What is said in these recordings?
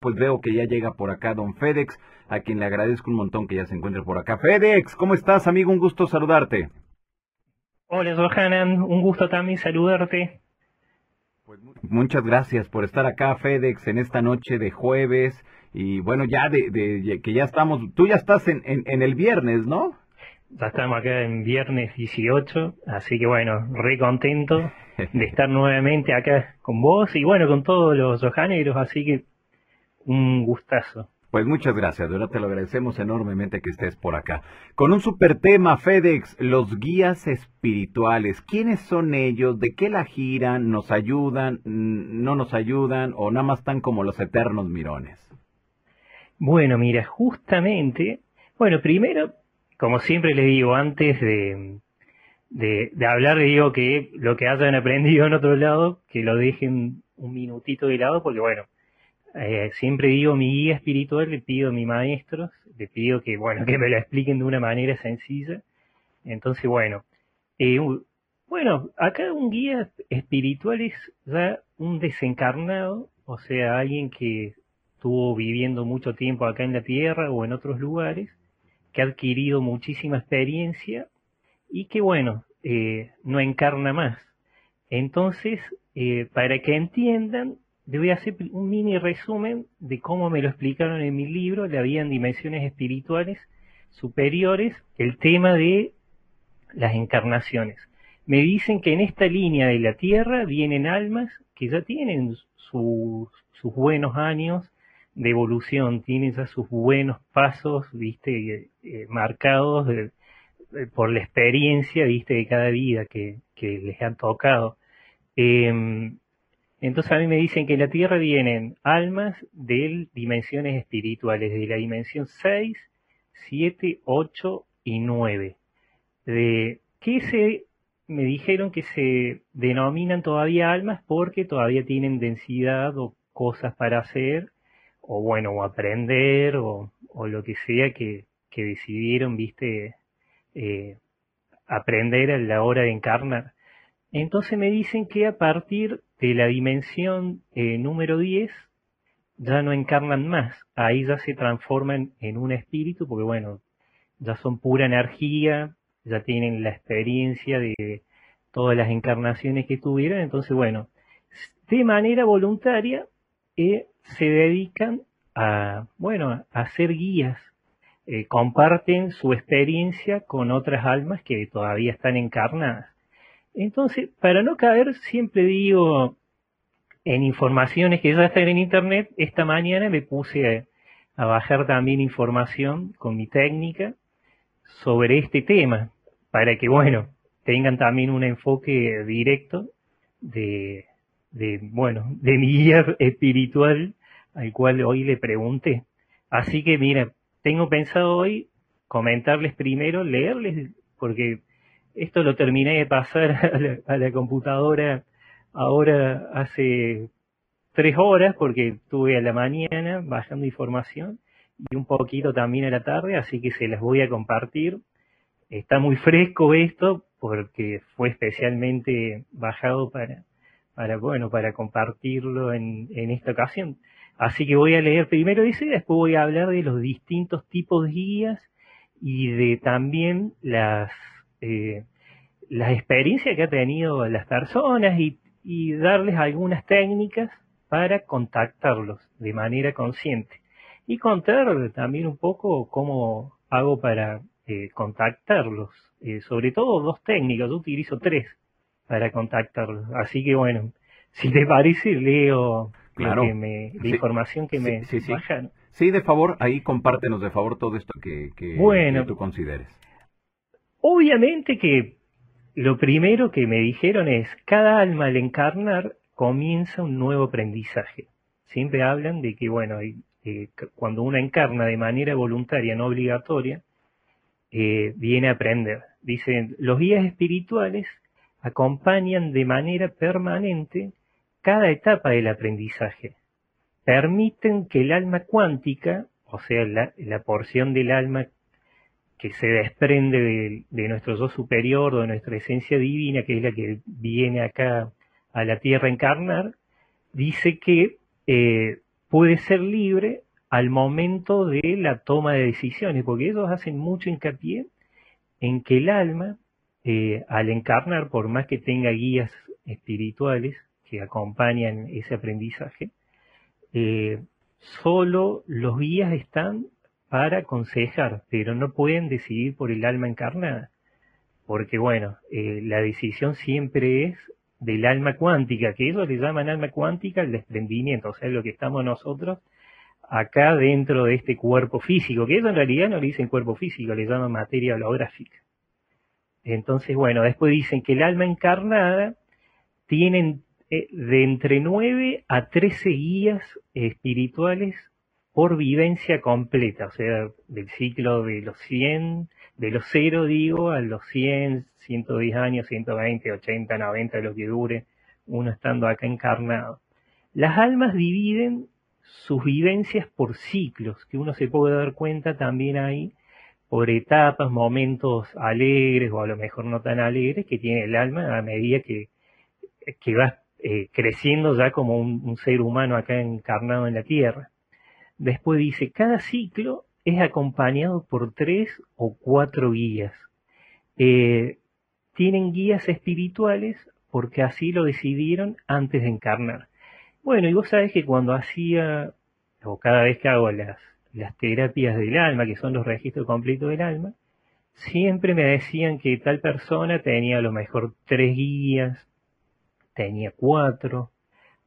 pues veo que ya llega por acá don Fedex, a quien le agradezco un montón que ya se encuentre por acá. Fedex, ¿cómo estás, amigo? Un gusto saludarte. Hola, Johanan, un gusto también saludarte. Pues muchas gracias por estar acá, Fedex, en esta noche de jueves. Y bueno, ya de, que ya estamos, tú ya estás en, en, el viernes, ¿no? Ya estamos acá en viernes 18, así que bueno, re contento de estar nuevamente acá con vos y bueno, con todos los johaneros, así que un gustazo. Pues muchas gracias, de verdad te lo agradecemos enormemente que estés por acá. Con un super tema, FedEx, los guías espirituales. ¿Quiénes son ellos? ¿De qué la giran? ¿Nos ayudan? ¿No nos ayudan? ¿O nada más están como los eternos mirones? Bueno, mira, justamente, bueno, primero, como siempre le digo, antes de, de, de hablar, digo que lo que hayan aprendido en otro lado, que lo dejen un minutito de lado, porque bueno, eh, siempre digo mi guía espiritual, le pido a mis maestros, le pido que, bueno, que me lo expliquen de una manera sencilla. Entonces, bueno, eh, bueno, acá un guía espiritual es ya un desencarnado, o sea, alguien que estuvo viviendo mucho tiempo acá en la Tierra o en otros lugares, que ha adquirido muchísima experiencia y que, bueno, eh, no encarna más. Entonces, para que entiendan, le voy a hacer un mini resumen de cómo me lo explicaron en mi libro, le habían dimensiones espirituales superiores, el tema de las encarnaciones. Me dicen que en esta línea de la Tierra vienen almas que ya tienen sus buenos años de evolución, tienen ya sus buenos pasos, viste, eh, marcados por la experiencia, viste, de cada vida que, les han tocado. Em, entonces a mí me dicen que en la Tierra vienen almas de dimensiones espirituales, de la dimensión 6, 7, 8 y 9. De, que se, me dijeron que se denominan todavía almas porque todavía tienen densidad o cosas para hacer, o bueno, o aprender, o, lo que sea que, decidieron, viste, eh, aprender a la hora de encarnar. Entonces me dicen que a partir de la dimensión eh, número 10 ya no encarnan más, ahí ya se transforman en un espíritu, porque bueno, ya son pura energía, ya tienen la experiencia de todas las encarnaciones que tuvieron, entonces bueno, de manera voluntaria eh, se dedican a, bueno, a ser guías, eh, comparten su experiencia con otras almas que todavía están encarnadas. Entonces, para no caer, siempre digo en informaciones que ya están en internet, esta mañana me puse a, bajar también información con mi técnica sobre este tema, para que, bueno, tengan también un enfoque directo de, bueno, de mi guía espiritual al cual hoy le pregunté. Así que, mira, tengo pensado hoy comentarles primero, leerles, porque esto lo terminé de pasar a la, computadora ahora hace tres horas porque estuve a la mañana bajando información y un poquito también a la tarde, así que se las voy a compartir. Está muy fresco esto porque fue especialmente bajado para, bueno, para compartirlo en, en esta ocasión. Así que voy a leer primero ese y después voy a hablar de los distintos tipos de guías y de también las eh, las experiencias que ha tenido las personas y, darles algunas técnicas para contactarlos de manera consciente. Y contar también un poco cómo hago para eh, contactarlos. Eh, sobre todo dos técnicas, yo utilizo tres para contactarlos. Así que bueno, si te parece, leo claro. la información que me sí, sí, de favor, ahí compártenos de favor todo esto que, que tú consideres. Obviamente que lo primero que me dijeron es, cada alma al encarnar comienza un nuevo aprendizaje. Siempre hablan de que, bueno, cuando uno encarna de manera voluntaria, no obligatoria, eh, viene a aprender. Dicen, los guías espirituales acompañan de manera permanente cada etapa del aprendizaje. Permiten que el alma cuántica, o sea, la porción del alma que se desprende de, nuestro yo superior de nuestra esencia divina, que es la que viene acá a la tierra a encarnar, dice que eh, puede ser libre al momento de la toma de decisiones, porque ellos hacen mucho hincapié en que el alma, eh, al encarnar, por más que tenga guías espirituales que acompañan ese aprendizaje, eh, solo los guías están para aconsejar, pero no pueden decidir por el alma encarnada. Porque bueno, eh, la decisión siempre es del alma cuántica, que ellos le llaman alma cuántica el desprendimiento, o sea, lo que estamos nosotros acá dentro de este cuerpo físico, que eso en realidad no le dicen cuerpo físico, le llaman materia holográfica. Entonces, bueno, después dicen que el alma encarnada tiene eh, de entre 9 a 13 guías espirituales por vivencia completa, o sea, del ciclo de los 100, de los 0 digo, a los 100, 110 años, 120, 80, 90, lo que dure uno estando acá encarnado. Las almas dividen sus vivencias por ciclos, que uno se puede dar cuenta también ahí, por etapas, momentos alegres o a lo mejor no tan alegres que tiene el alma a medida que, que va eh, creciendo ya como un, ser humano acá encarnado en la Tierra. Después dice, cada ciclo es acompañado por tres o cuatro guías. Eh, tienen guías espirituales porque así lo decidieron antes de encarnar. Bueno, y vos sabés que cuando hacía, o cada vez que hago las, las terapias del alma, que son los registros completos del alma, siempre me decían que tal persona tenía a lo mejor tres guías, tenía cuatro,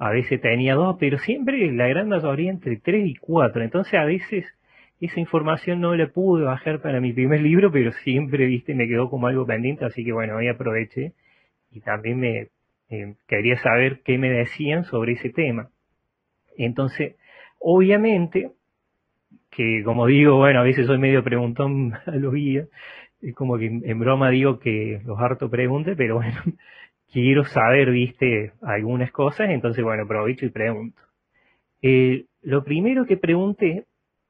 a veces tenía dos, pero siempre la gran mayoría entre tres y cuatro. Entonces a veces esa información no la pude bajar para mi primer libro, pero siempre, viste, me quedó como algo pendiente, así que bueno, hoy aproveché y también me eh, quería saber qué me decían sobre ese tema. Entonces, obviamente, que como digo, bueno, a veces soy medio preguntón a los guías, como que en broma digo que los harto pregunte, pero bueno, quiero saber, viste, algunas cosas, entonces, bueno, aprovecho y pregunto. Eh, lo primero que pregunté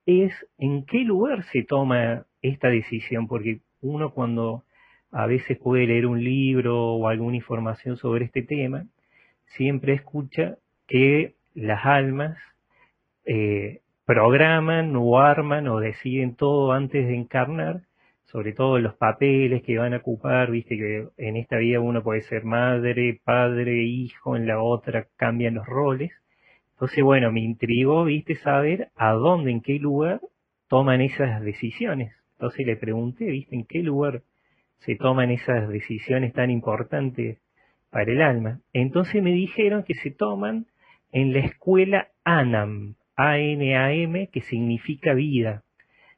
es en qué lugar se toma esta decisión, porque uno cuando a veces puede leer un libro o alguna información sobre este tema, siempre escucha que las almas eh, programan o arman o deciden todo antes de encarnar sobre todo los papeles que van a ocupar, viste que en esta vida uno puede ser madre, padre, hijo, en la otra cambian los roles. Entonces, bueno, me intrigó, viste, saber a dónde, en qué lugar toman esas decisiones. Entonces le pregunté, viste, en qué lugar se toman esas decisiones tan importantes para el alma. Entonces me dijeron que se toman en la escuela ANAM, A-N-A-M, que significa vida.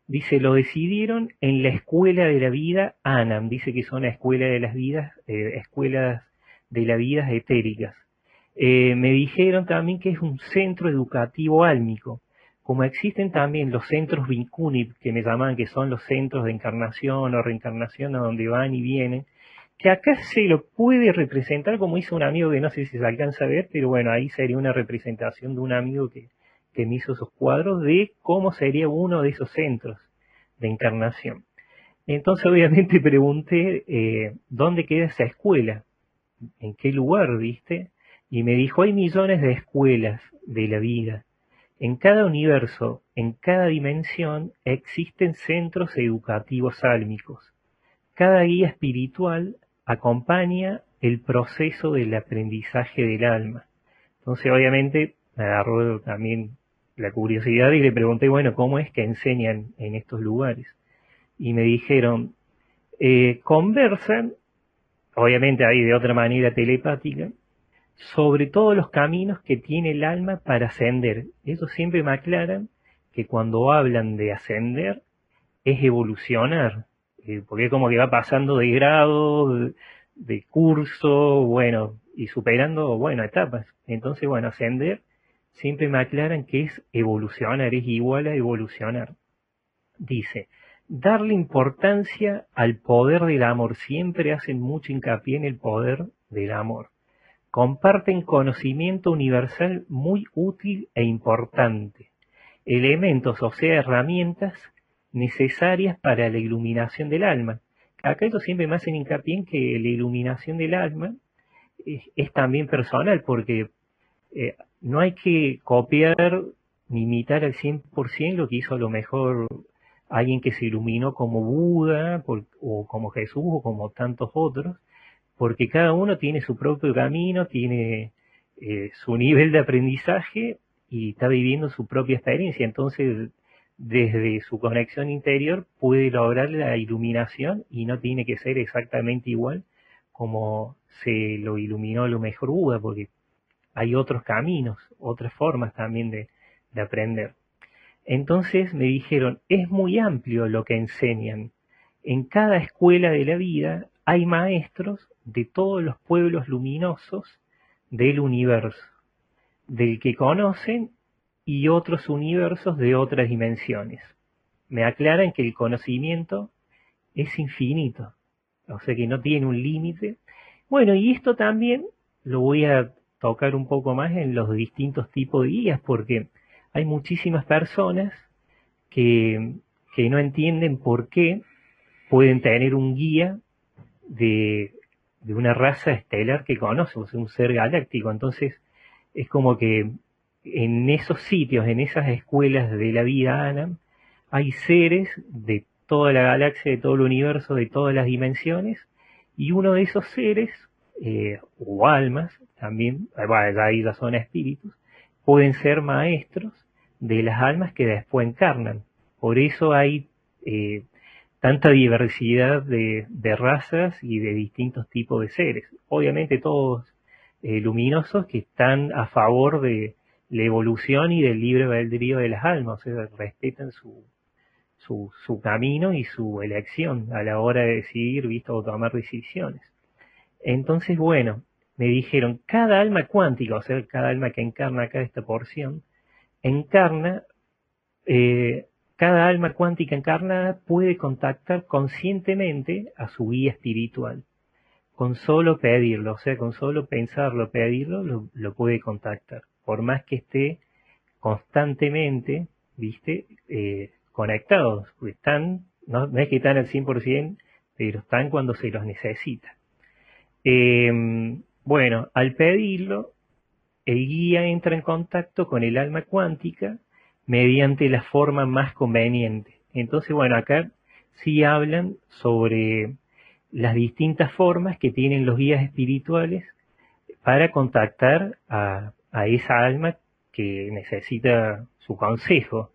Dice, lo decidieron en la escuela de la vida ANAM. Dice que son la escuela de las vidas, eh, escuelas de las vidas etéricas. Eh, me dijeron también que es un centro educativo álmico. Como existen también los centros Vincunip, que me llaman que son los centros de encarnación o reencarnación a donde van y vienen, que acá se lo puede representar como hizo un amigo que no sé si se alcanza a ver, pero bueno, ahí sería una representación de un amigo que, que me hizo esos cuadros de cómo sería uno de esos centros de encarnación. Entonces obviamente pregunté eh, dónde queda esa escuela, en qué lugar, viste, y me dijo hay millones de escuelas de la vida. En cada universo, en cada dimensión, existen centros educativos álmicos. Cada guía espiritual acompaña el proceso del aprendizaje del alma. Entonces, obviamente, me agarró también la curiosidad y le pregunté, bueno, ¿cómo es que enseñan en estos lugares? Y me dijeron, eh, conversan, obviamente ahí de otra manera telepática, sobre todos los caminos que tiene el alma para ascender. Eso siempre me aclaran que cuando hablan de ascender es evolucionar, eh, porque es como que va pasando de grado, de curso, bueno, y superando, bueno, etapas. Entonces, bueno, ascender siempre me aclaran que es evolucionar, es igual a evolucionar. Dice, darle importancia al poder del amor, siempre hacen mucho hincapié en el poder del amor. Comparten conocimiento universal muy útil e importante, elementos, o sea, herramientas necesarias para la iluminación del alma. Acá ellos siempre me hacen hincapié en que la iluminación del alma es, también personal, porque eh, no hay que copiar ni imitar al 100% lo que hizo a lo mejor alguien que se iluminó como Buda o como Jesús o como tantos otros, porque cada uno tiene su propio camino, tiene eh, su nivel de aprendizaje y está viviendo su propia experiencia. Entonces, desde su conexión interior puede lograr la iluminación y no tiene que ser exactamente igual como se lo iluminó a lo mejor Buda, porque hay otros caminos, otras formas también de, de aprender. Entonces me dijeron, es muy amplio lo que enseñan. En cada escuela de la vida hay maestros de todos los pueblos luminosos del universo, del que conocen y otros universos de otras dimensiones. Me aclaran que el conocimiento es infinito, o sea que no tiene un límite. Bueno, y esto también lo voy a tocar un poco más en los distintos tipos de guías, porque hay muchísimas personas que, que no entienden por qué pueden tener un guía de, de una raza estelar que sea, un ser galáctico. Entonces, es como que en esos sitios, en esas escuelas de la vida Anam, hay seres de toda la galaxia, de todo el universo, de todas las dimensiones, y uno de esos seres, eh, o almas, también, bueno, ahí ya son espíritus, pueden ser maestros de las almas que después encarnan. Por eso hay eh, tanta diversidad de, de, razas y de distintos tipos de seres. Obviamente todos eh, luminosos que están a favor de, la evolución y del libre albedrío de las almas, o sea, respetan su, su, su, camino y su elección a la hora de decidir, visto, o tomar decisiones. Entonces, bueno, me dijeron, cada alma cuántica, o sea, cada alma que encarna acá esta porción, encarna, eh, cada alma cuántica encarnada puede contactar conscientemente a su guía espiritual. Con solo pedirlo, o sea, con solo pensarlo, pedirlo, lo, puede contactar por más que esté constantemente, viste, eh, conectados, están, no, es que están al 100%, pero están cuando se los necesita. Em, bueno, al pedirlo, el guía entra en contacto con el alma cuántica mediante la forma más conveniente. Entonces, bueno, acá sí hablan sobre las distintas formas que tienen los guías espirituales para contactar a, esa alma que necesita su consejo.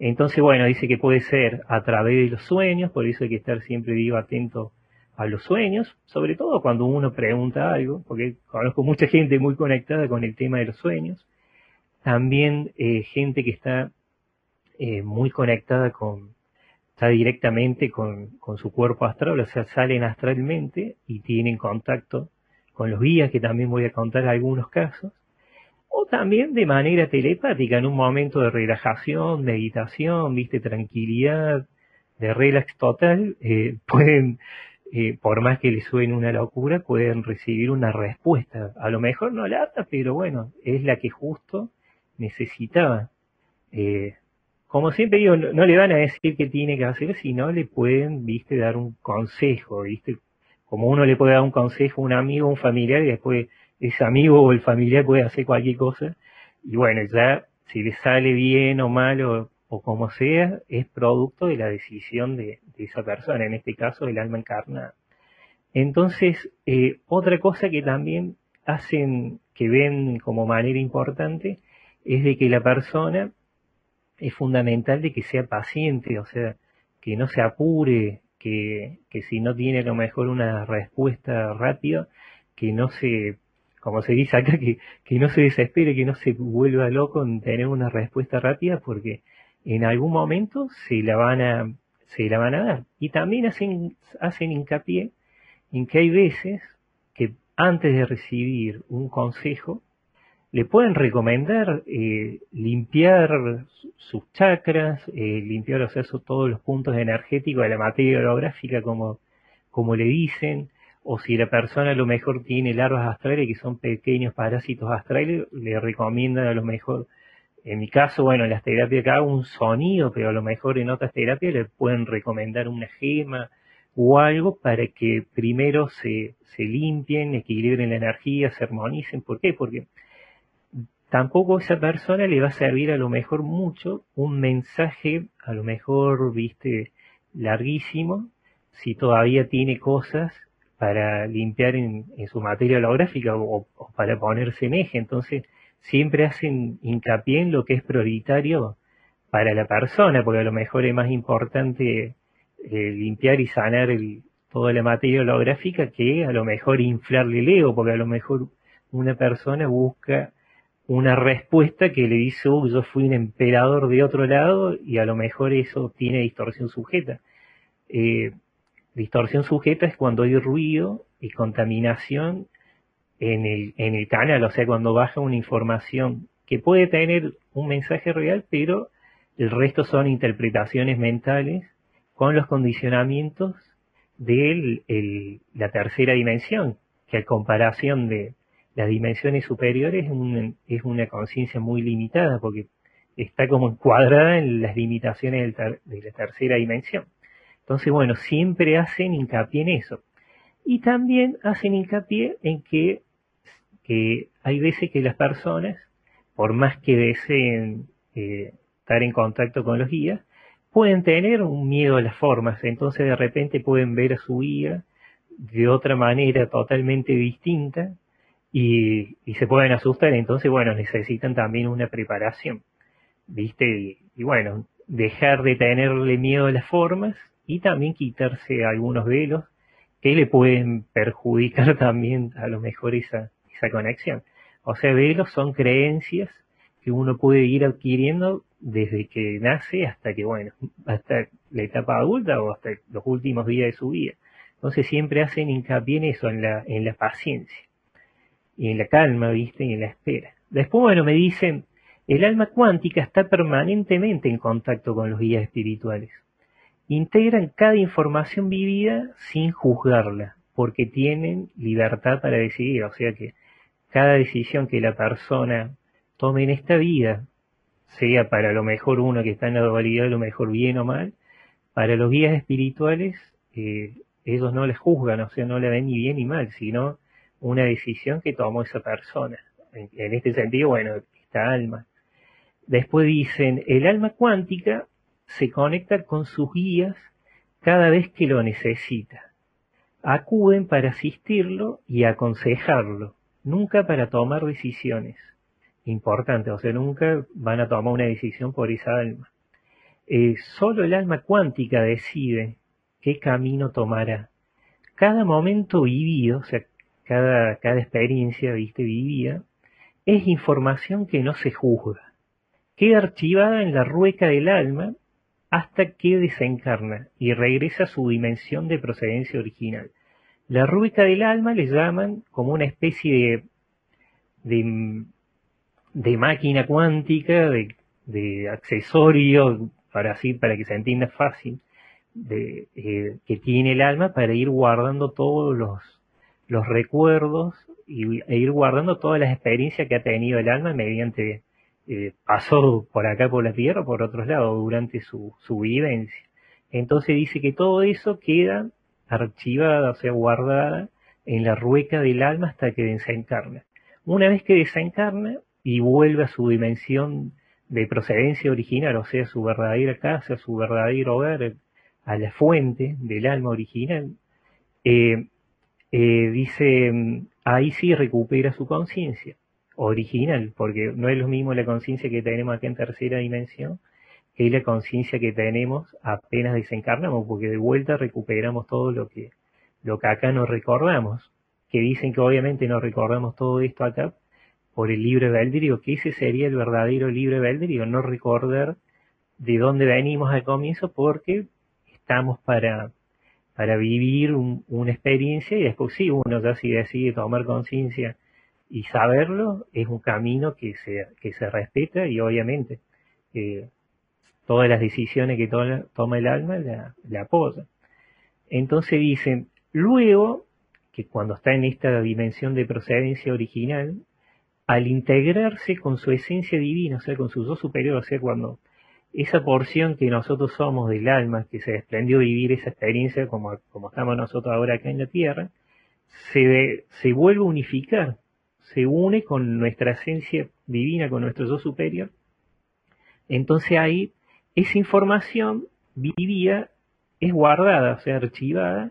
Entonces, bueno, dice que puede ser a través de los sueños, por eso hay que estar siempre, digo, atento a los sueños, sobre todo cuando uno pregunta algo, porque conozco mucha gente muy conectada con el tema de los sueños, también eh, gente que está eh, muy conectada con, está directamente con, con, su cuerpo astral, o sea, salen astralmente y tienen contacto con los guías, que también voy a contar algunos casos, o también de manera telepática, en un momento de relajación, meditación, viste, tranquilidad, de relax total, eh, pueden, eh, por más que les suene una locura, pueden recibir una respuesta. A lo mejor no lata, pero bueno, es la que justo necesitaba. Eh, como siempre digo, no, no, le van a decir qué tiene que hacer, sino le pueden, viste, dar un consejo, viste, como uno le puede dar un consejo a un amigo, a un familiar y después ese amigo o el familiar puede hacer cualquier cosa y bueno, ya si le sale bien o mal o, como sea, es producto de la decisión de, esa persona, en este caso el alma encarnada. Entonces, eh, otra cosa que también hacen, que ven como manera importante, es de que la persona es fundamental de que sea paciente, o sea, que no se apure, que, que si no tiene a lo mejor una respuesta rápida, que no se como se dice acá, que no se desespere, que no se vuelva loco en tener una respuesta rápida, porque en algún momento se la van a, se la van a dar. Y también hacen, hacen hincapié en que hay veces que antes de recibir un consejo, le pueden recomendar eh, limpiar sus chakras, eh, limpiar o sea, todos los puntos energéticos de la materia holográfica, como, como le dicen, o si la persona a lo mejor tiene larvas astrales que son pequeños parásitos astrales, le recomiendan a lo mejor, en mi caso, bueno, en las terapias acá un sonido, pero a lo mejor en otras terapias le pueden recomendar una gema o algo para que primero se, se limpien, equilibren la energía, se armonicen. ¿Por qué? Porque tampoco esa persona le va a servir a lo mejor mucho un mensaje, a lo mejor, viste, larguísimo, si todavía tiene cosas para limpiar en, su materia holográfica o, para ponerse en eje. Entonces, siempre hacen hincapié en lo que es prioritario para la persona, porque a lo mejor es más importante eh, limpiar y sanar toda la materia holográfica que a lo mejor inflarle el ego, porque a lo mejor una persona busca una respuesta que le dice, oh, yo fui un emperador de otro lado y a lo mejor eso tiene distorsión sujeta. Eh, distorsión sujeta es cuando hay ruido y contaminación en el, en el canal, o sea, cuando baja una información que puede tener un mensaje real, pero el resto son interpretaciones mentales con los condicionamientos de la tercera dimensión, que a comparación de las dimensiones superiores es, una conciencia muy limitada, porque está como encuadrada en las limitaciones de la tercera dimensión. Entonces, bueno, siempre hacen hincapié en eso. Y también hacen hincapié en que, que hay veces que las personas, por más que deseen eh, estar en contacto con los guías, pueden tener un miedo a las formas, entonces de repente pueden ver a su guía de otra manera totalmente distinta y, se pueden asustar, entonces bueno, necesitan también una preparación, ¿viste? y bueno, dejar de tenerle miedo a las formas y también quitarse algunos velos que le pueden perjudicar también a lo mejor esa, esa conexión. O sea, velos son creencias que uno puede ir adquiriendo desde que nace hasta que, bueno, hasta la etapa adulta o hasta los últimos días de su vida. Entonces siempre hacen hincapié en eso, en la, en la paciencia y en la calma, ¿viste? Y en la espera. Después, bueno, me dicen, el alma cuántica está permanentemente en contacto con los guías espirituales integran cada información vivida sin juzgarla, porque tienen libertad para decidir, o sea que cada decisión que la persona tome en esta vida, sea para lo mejor uno que está en la dualidad, lo mejor bien o mal, para los guías espirituales, eh, ellos no les juzgan, o sea, no le ven ni bien ni mal, sino una decisión que tomó esa persona. en este sentido, bueno, esta alma. Después dicen, el alma cuántica se conecta con sus guías cada vez que lo necesita. Acuden para asistirlo y aconsejarlo, nunca para tomar decisiones. Importante, o sea, nunca van a tomar una decisión por esa alma. Eh, solo el alma cuántica decide qué camino tomará. Cada momento vivido, o sea, cada, cada experiencia, viste, vivida, es información que no se juzga. Queda archivada en la rueca del alma hasta que desencarna y regresa a su dimensión de procedencia original. La rúbrica del alma le llaman como una especie de, de, máquina cuántica, de, accesorio, para así, para que se entienda fácil, de, eh, que tiene el alma para ir guardando todos los, los recuerdos y, e ir guardando todas las experiencias que ha tenido el alma mediante eh, pasó por acá por la tierra por otros lados durante su, su vivencia. Entonces dice que todo eso queda archivada, o sea, guardada en la rueca del alma hasta que desencarna. Una vez que desencarna y vuelve a su dimensión de procedencia original, o sea, su verdadera casa, su verdadero hogar, a la fuente del alma original, eh, eh, dice, ahí sí recupera su conciencia original, porque no es lo mismo la conciencia que tenemos aquí en tercera dimensión que la conciencia que tenemos apenas desencarnamos, porque de vuelta recuperamos todo lo que, lo que acá nos recordamos, que dicen que obviamente nos recordamos todo esto acá por el libre albedrío, que ese sería el verdadero libre albedrío, no recordar de dónde venimos al comienzo porque estamos para, para vivir una experiencia y después sí, uno ya si decide tomar conciencia y saberlo es un camino que se, que se respeta y obviamente eh, todas las decisiones que toma el alma la, la apoya. Entonces dicen, luego que cuando está en esta dimensión de procedencia original, al integrarse con su esencia divina, o sea, con su yo superior, o sea, cuando esa porción que nosotros somos del alma, que se desprendió vivir esa experiencia como, como estamos nosotros ahora acá en la Tierra, se, se vuelve a unificar se une con nuestra esencia divina, con nuestro yo superior. Entonces ahí esa información vivida es guardada, o sea, archivada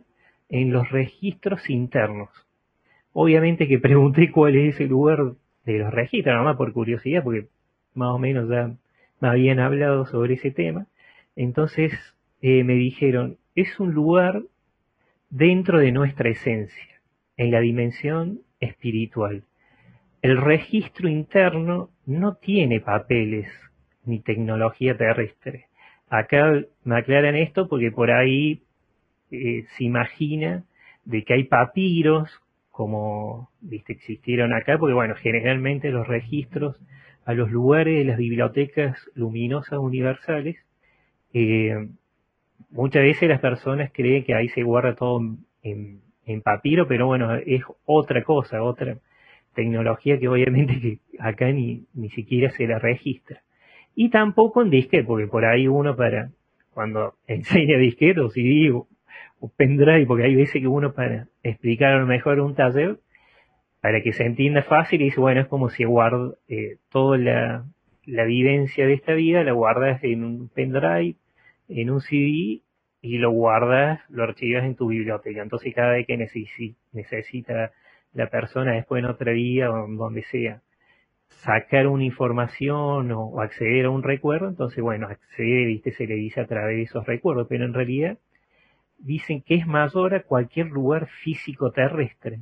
en los registros internos. Obviamente que pregunté cuál es ese lugar de los registros, nomás por curiosidad, porque más o menos ya me habían hablado sobre ese tema. Entonces eh, me dijeron, es un lugar dentro de nuestra esencia, en la dimensión espiritual. El registro interno no tiene papeles ni tecnología terrestre. Acá me aclaran esto porque por ahí eh, se imagina de que hay papiros como viste existieron acá, porque bueno, generalmente los registros a los lugares de las bibliotecas luminosas universales, eh, muchas veces las personas creen que ahí se guarda todo en, papiro, pero bueno, es otra cosa, otra tecnología que obviamente que acá ni, ni siquiera se la registra. Y tampoco en disquete, porque por ahí uno para, cuando enseña disquete o CD o, o pendrive, porque hay veces que uno para explicar a lo mejor un taller, para que se entienda fácil, y dice, bueno, es como si guardo eh, toda la, la vivencia de esta vida, la guardas en un pendrive, en un CD, y lo guardas, lo archivas en tu biblioteca. Entonces cada vez que necesita la persona después en otra vida o donde sea sacar una información o, acceder a un recuerdo, entonces bueno, accede, viste, se le dice a través de esos recuerdos, pero en realidad dicen que es mayor a cualquier lugar físico terrestre.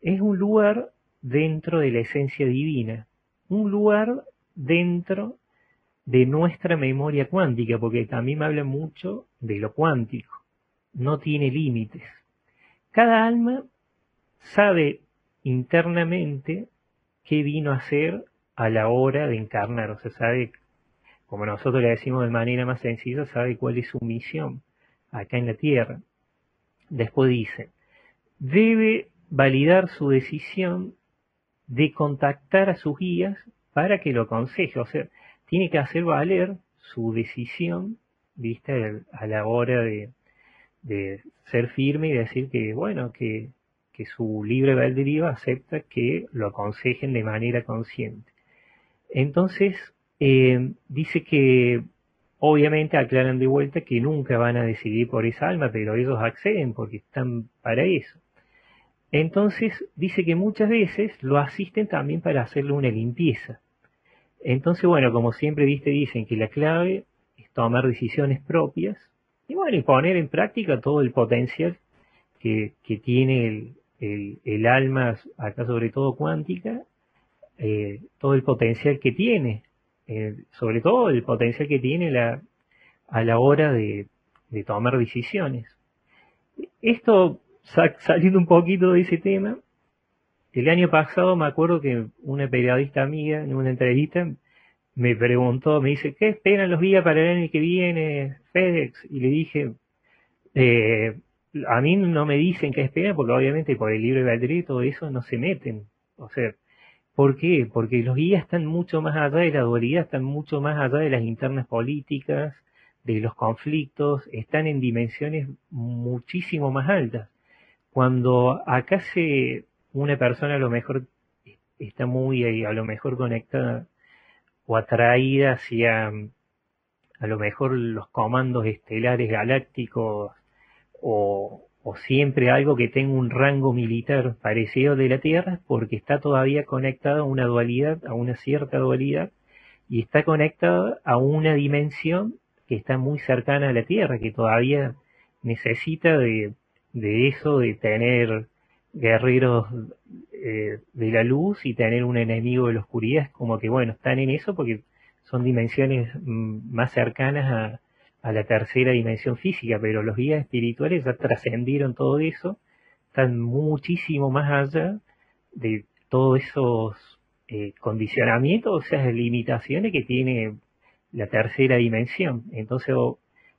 Es un lugar dentro de la esencia divina, un lugar dentro de nuestra memoria cuántica, porque también me habla mucho de lo cuántico, no tiene límites. Cada alma sabe internamente qué vino a hacer a la hora de encarnar, o sea, sabe, como nosotros le decimos de manera más sencilla, sabe cuál es su misión acá en la Tierra. Después dice, debe validar su decisión de contactar a sus guías para que lo aconseje, o sea, tiene que hacer valer su decisión, viste, a la hora de, de ser firme y decir que, bueno, que que su libre albedrío acepta que lo aconsejen de manera consciente. Entonces, eh, dice que obviamente aclaran de vuelta que nunca van a decidir por esa alma, pero ellos acceden porque están para eso. Entonces, dice que muchas veces lo asisten también para hacerle una limpieza. Entonces, bueno, como siempre viste, dicen que la clave es tomar decisiones propias y bueno, y poner en práctica todo el potencial que, que tiene el, el, alma, acá sobre todo cuántica, eh, todo el potencial que tiene, eh, sobre todo el potencial que tiene la, a la hora de, tomar decisiones. Esto, saliendo un poquito de ese tema, el año pasado me acuerdo que una periodista amiga en una entrevista me preguntó, me dice, ¿qué esperan los días para el año que viene FedEx? Y le dije, eh, a mí no me dicen que espera porque obviamente por el libre albedrío y todo eso no se meten. O sea, ¿por qué? Porque los guías están mucho más allá de la dualidad, están mucho más allá de las internas políticas, de los conflictos, están en dimensiones muchísimo más altas. Cuando acá se una persona a lo mejor está muy eh, a lo mejor conectada o atraída hacia a lo mejor los comandos estelares galácticos o, siempre algo que tenga un rango militar parecido de la Tierra, porque está todavía conectado a una dualidad, a una cierta dualidad, y está conectado a una dimensión que está muy cercana a la Tierra, que todavía necesita de, eso, de tener guerreros eh, de la luz y tener un enemigo de la oscuridad, como que bueno, están en eso porque son dimensiones mm, más cercanas a, a la tercera dimensión física, pero los guías espirituales ya trascendieron todo eso, están muchísimo más allá de todos esos eh, condicionamientos, o sea, limitaciones que tiene la tercera dimensión. Entonces,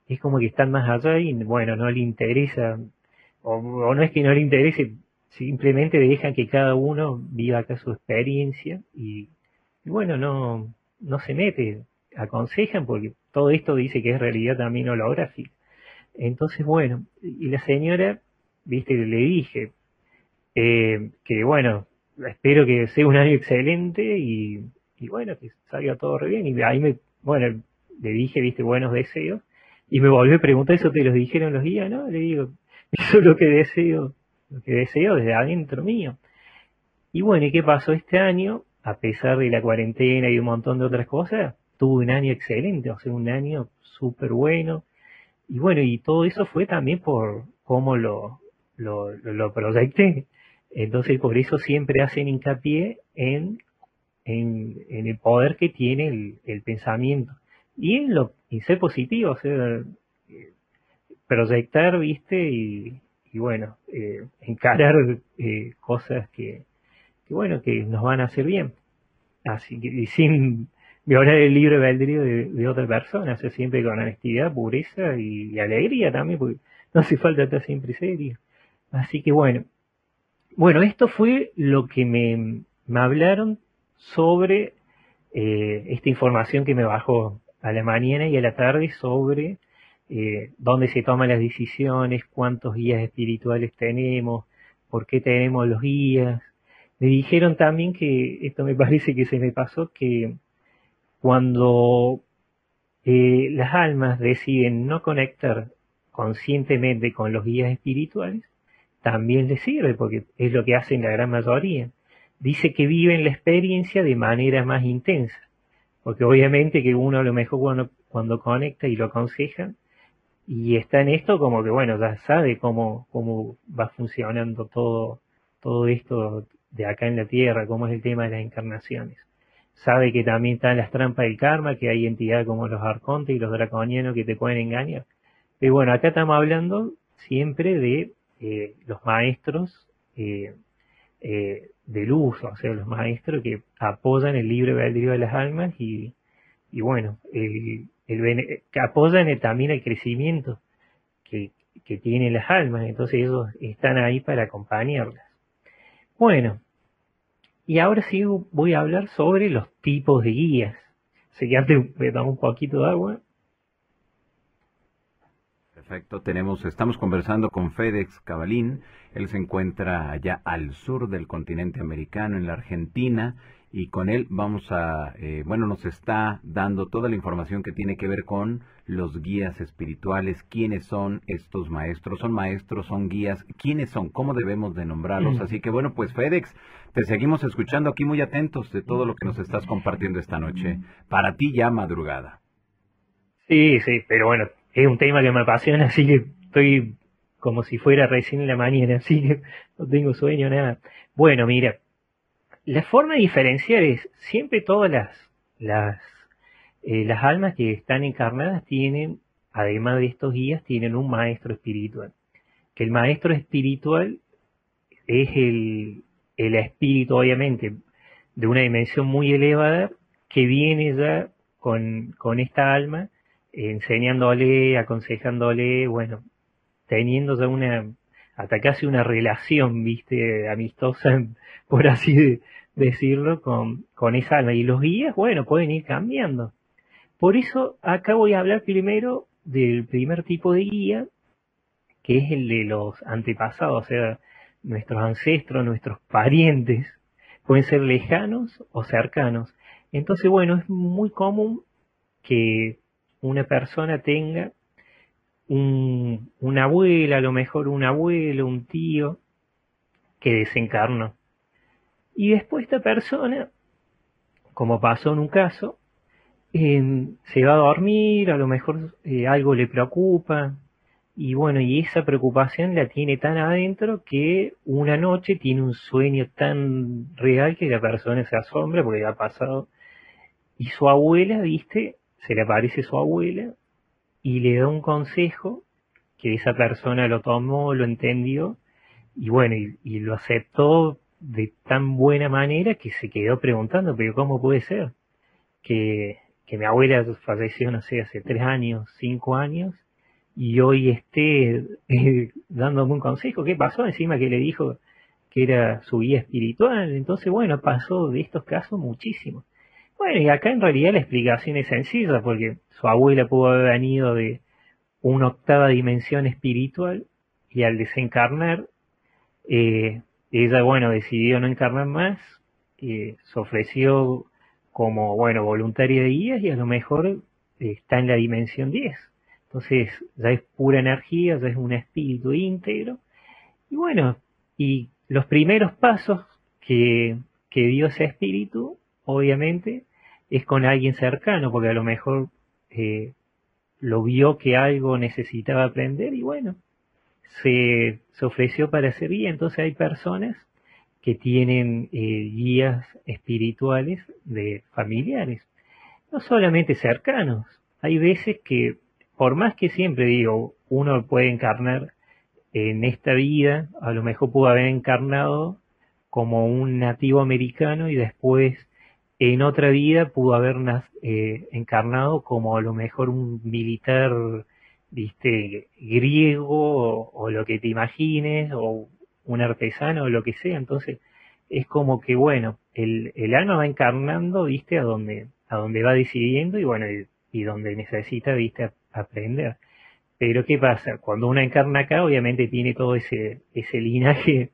es como que están más allá y, bueno, no le interesa, o, no es que no le interese, simplemente dejan que cada uno viva acá su experiencia y, y bueno, no, no se mete, aconsejan porque todo esto dice que es realidad también holográfica. Entonces, bueno, y la señora, viste, le dije eh, que, bueno, espero que sea un año excelente y, y bueno, que salga todo re bien. Y ahí me, bueno, le dije, viste, buenos deseos. Y me volvió a preguntar, ¿eso te lo dijeron los guías? No, le digo, eso es lo que deseo, lo que deseo desde adentro mío. Y bueno, ¿y qué pasó este año? A pesar de la cuarentena y un montón de otras cosas, tuve un año excelente, o sea, un año súper bueno. Y bueno, y todo eso fue también por cómo lo, lo, lo proyecté. Entonces, por eso siempre hacen hincapié en, en, el poder que tiene el, pensamiento. Y en, lo, y ser positivo, o sea, proyectar, viste, y, y bueno, eh, encarar eh, cosas que, que, bueno, que nos van a hacer bien. Así que, y sin violar el libre albedrío de, de otra persona, siempre con honestidad, pureza y, alegría también, porque no hace falta estar siempre serio. Así que bueno, bueno, esto fue lo que me, me hablaron sobre eh, esta información que me bajó a la mañana y a la tarde sobre eh, dónde se toman las decisiones, cuántos guías espirituales tenemos, por qué tenemos los guías. Me dijeron también que, esto me parece que se me pasó, que cuando eh, las almas deciden no conectar conscientemente con los guías espirituales, también les sirve, porque es lo que hacen la gran mayoría. Dice que viven la experiencia de manera más intensa, porque obviamente que uno a lo mejor cuando, cuando conecta y lo aconseja, y está en esto como que bueno, ya sabe cómo, cómo va funcionando todo, todo esto de acá en la Tierra, cómo es el tema de las encarnaciones. Sabe que también están las trampas del karma, que hay entidades como los arcontes y los draconianos que te pueden engañar. Pero bueno, acá estamos hablando siempre de eh, los maestros eh, eh, de luz, o sea, los maestros que apoyan el libre albedrío de las almas y, y bueno, el, el, que apoyan también el crecimiento que, que tienen las almas, entonces ellos están ahí para acompañarlas. Bueno, y ahora sí voy a hablar sobre los tipos de guías. Así que antes me tomo un poquito de agua. Perfecto, tenemos, estamos conversando con Fedex Cabalín, él se encuentra allá al sur del continente americano, en la Argentina, y con él vamos a, eh, bueno, nos está dando toda la información que tiene que ver con los guías espirituales, quiénes son estos maestros, son maestros, son guías, quiénes son, cómo debemos de nombrarlos. Mm. Así que bueno, pues Fedex, te seguimos escuchando aquí muy atentos de todo lo que nos estás compartiendo esta noche. Para ti ya madrugada. Sí, sí, pero bueno, es un tema que me apasiona, así que estoy como si fuera recién en la mañana, así que no tengo sueño, nada. Bueno, mira, la forma de diferenciar es siempre todas las, las, eh, las almas que están encarnadas tienen, además de estos guías, tienen un maestro espiritual. Que el maestro espiritual es el, el espíritu, obviamente, de una dimensión muy elevada que viene ya con, con esta alma enseñándole, aconsejándole, bueno, teniendo ya una, hasta casi una relación, viste, amistosa, por así decirlo, con, con esa alma. Y los guías, bueno, pueden ir cambiando. Por eso acá voy a hablar primero del primer tipo de guía, que es el de los antepasados, o sea, nuestros ancestros, nuestros parientes, pueden ser lejanos o cercanos. Entonces, bueno, es muy común que una persona tenga un, una abuela, a lo mejor un abuelo, un tío, que desencarnó. Y después esta persona, como pasó en un caso, se va a dormir, a lo mejor eh, algo le preocupa, y bueno, y esa preocupación la tiene tan adentro que una noche tiene un sueño tan real que la persona se asombra porque ha pasado. Y su abuela, viste, se le aparece su abuela y le da un consejo que esa persona lo tomó, lo entendió y bueno, y, lo aceptó de tan buena manera que se quedó preguntando, pero ¿cómo puede ser? Que, que mi abuela falleció, no sé, hace tres años, cinco años, y hoy esté eh, dándome un consejo. ¿Qué pasó? Encima que le dijo que era su guía espiritual. Entonces, bueno, pasó de estos casos muchísimo. Bueno, y acá en realidad la explicación es sencilla, porque su abuela pudo haber venido de una octava dimensión espiritual y al desencarnar, eh, ella, bueno, decidió no encarnar más, eh, se ofreció como, bueno, voluntaria de guías y a lo mejor está en la dimensión 10. Entonces ya es pura energía, ya es un espíritu íntegro. Y bueno, y los primeros pasos que, que dio ese espíritu, obviamente, es con alguien cercano, porque a lo mejor eh, lo vio que algo necesitaba aprender y bueno, se, se ofreció para hacer guía. Entonces hay personas que tienen eh, guías espirituales de familiares, no solamente cercanos. Hay veces que, por más que siempre digo, uno puede encarnar en esta vida, a lo mejor pudo haber encarnado como un nativo americano y después en otra vida pudo haber eh, encarnado como a lo mejor un militar, viste, griego o, lo que te imagines, o un artesano o lo que sea. Entonces, es como que, bueno, el, alma va encarnando, viste, a donde, a donde va decidiendo y bueno, y, donde necesita, viste, aprender. Pero ¿qué pasa? Cuando uno encarna acá, obviamente tiene todo ese, ese linaje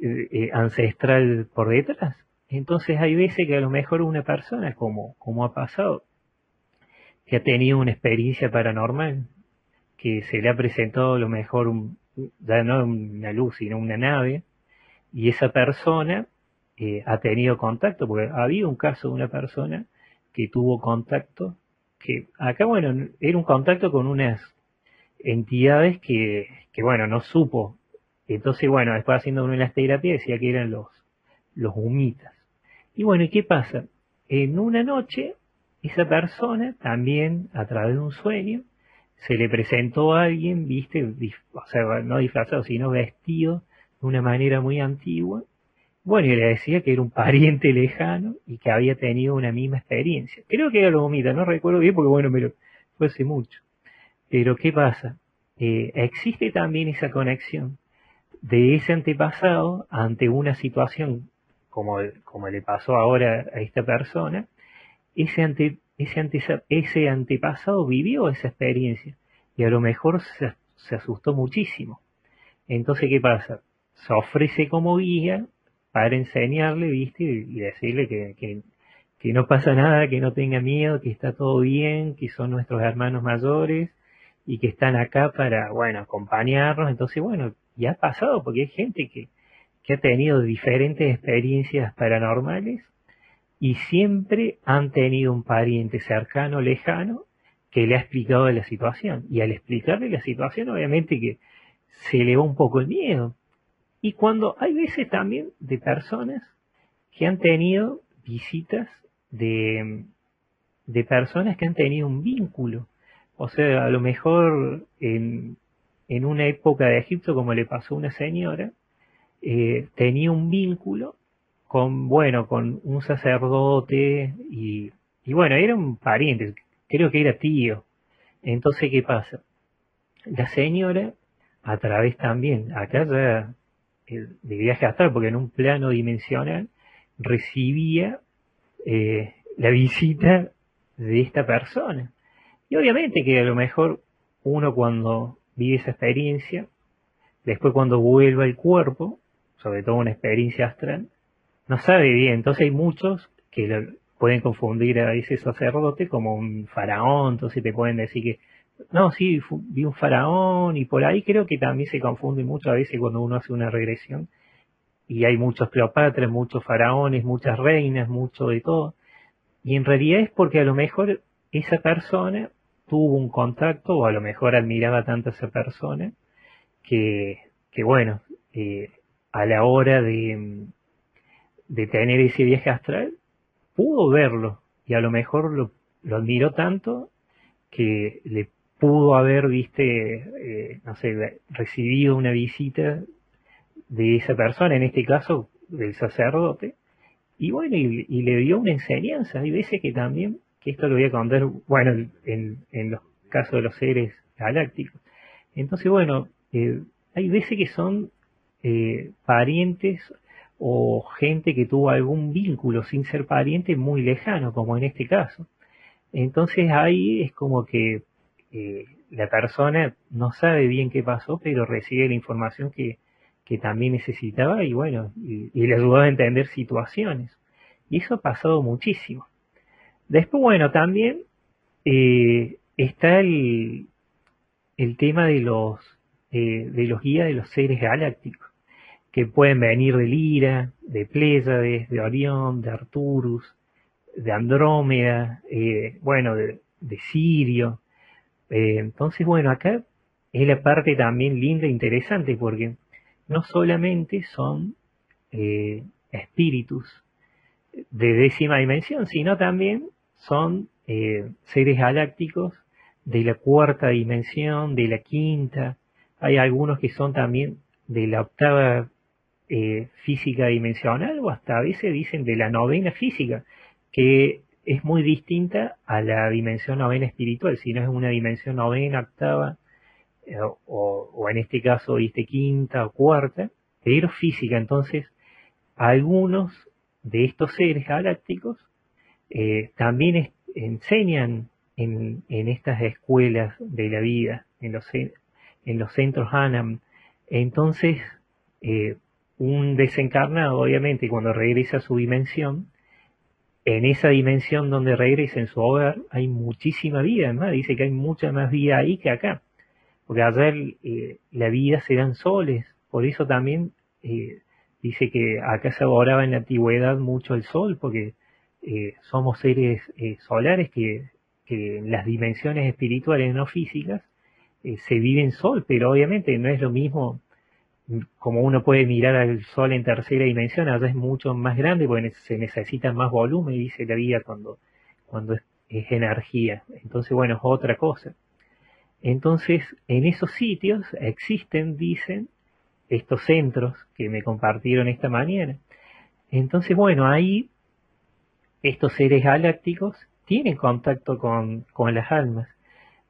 eh, eh, ancestral por detrás. Entonces hay veces que a lo mejor una persona, como, como ha pasado, que ha tenido una experiencia paranormal, que se le ha presentado a lo mejor un, ya no una luz, sino una nave, y esa persona eh, ha tenido contacto, porque ha habido un caso de una persona que tuvo contacto, que acá, bueno, era un contacto con unas entidades que, que bueno, no supo. Entonces, bueno, después haciendo una de las terapias decía que eran los, los humitas. Y bueno, ¿y qué pasa? En una noche, esa persona también, a través de un sueño, se le presentó a alguien, viste, o sea, no disfrazado, sino vestido de una manera muy antigua. Bueno, y le decía que era un pariente lejano y que había tenido una misma experiencia. Creo que era lo vomita, no recuerdo bien porque, bueno, pero fue hace mucho. Pero, ¿qué pasa? Eh, existe también esa conexión de ese antepasado ante una situación como, como le pasó ahora a esta persona, ese, ante, ese, ese antepasado vivió esa experiencia y a lo mejor se, asustó muchísimo. Entonces, ¿qué pasa? Se ofrece como guía para enseñarle, ¿viste? Y decirle que, que, que no pasa nada, que no tenga miedo, que está todo bien, que son nuestros hermanos mayores y que están acá para, bueno, acompañarnos. Entonces, bueno, ya ha pasado porque hay gente que, que ha tenido diferentes experiencias paranormales y siempre han tenido un pariente cercano, lejano, que le ha explicado la situación. Y al explicarle la situación, obviamente que se elevó un poco el miedo. Y cuando hay veces también de personas que han tenido visitas de, de personas que han tenido un vínculo. O sea, a lo mejor en, en una época de Egipto, como le pasó a una señora, eh, tenía un vínculo con, bueno, con un sacerdote y, y bueno, era un pariente, creo que era tío. Entonces, ¿qué pasa? La señora, a través también, acá ya de viaje astral, porque en un plano dimensional recibía eh, la visita de esta persona. Y obviamente que a lo mejor uno cuando vive esa experiencia, después cuando vuelva al cuerpo, sobre todo una experiencia astral, no sabe bien. Entonces hay muchos que pueden confundir a ese sacerdote como un faraón, entonces te pueden decir que, no, sí, vi un faraón y por ahí creo que también se confunde mucho a veces cuando uno hace una regresión y hay muchos Cleopatras, muchos faraones, muchas reinas, mucho de todo. Y en realidad es porque a lo mejor esa persona tuvo un contacto o a lo mejor admiraba tanto a esa persona que, que bueno, eh, a la hora de, tener ese viaje astral, pudo verlo y a lo mejor lo, lo admiró tanto que le pudo haber, viste, eh, no sé, recibido una visita de esa persona, en este caso del sacerdote, y bueno, y, le dio una enseñanza. Hay veces que también, que esto lo voy a contar, bueno, en, en los casos de los seres galácticos. Entonces, bueno, eh, hay veces que son eh, parientes o gente que tuvo algún vínculo sin ser pariente muy lejano, como en este caso. Entonces ahí es como que eh, la persona no sabe bien qué pasó, pero recibe la información que, también necesitaba y bueno, y, le ayudaba a entender situaciones. Y eso ha pasado muchísimo. Después, bueno, también eh, está el, el tema de los, eh, de los guías de los seres galácticos, que pueden venir de Lira, de Pléyades, de Orión, de Arturus, de Andrómeda, eh, bueno, de, Sirio. Eh, entonces, bueno, acá es la parte también linda e interesante porque no solamente son eh, espíritus de décima dimensión, sino también son seres galácticos de la cuarta dimensión, de la quinta. Hay algunos que son también de la octava física dimensional o hasta a veces dicen de la novena física, que es muy distinta a la dimensión novena espiritual, si no es una dimensión novena, octava, eh, o, en este caso, viste, quinta o cuarta, pero física. Entonces, algunos de estos seres galácticos eh, también enseñan en, estas escuelas de la vida, en los, en los centros Hanam. Entonces, eh, un desencarnado, obviamente, cuando regresa a su dimensión, en esa dimensión donde regresa en su hogar hay muchísima vida, además dice que hay mucha más vida ahí que acá, porque allá eh, la vida se dan soles, por eso también eh, dice que acá se adoraba en la antigüedad mucho el sol, porque eh, somos seres solares que, que, en las dimensiones espirituales no físicas se viven sol, pero obviamente no es lo mismo como uno puede mirar al Sol en tercera dimensión, allá es mucho más grande porque se necesita más volumen, dice la vida cuando, cuando es, energía. Entonces, bueno, es otra cosa. Entonces, en esos sitios existen, dicen, estos centros que me compartieron esta mañana. Entonces, bueno, ahí estos seres galácticos tienen contacto con, con las almas.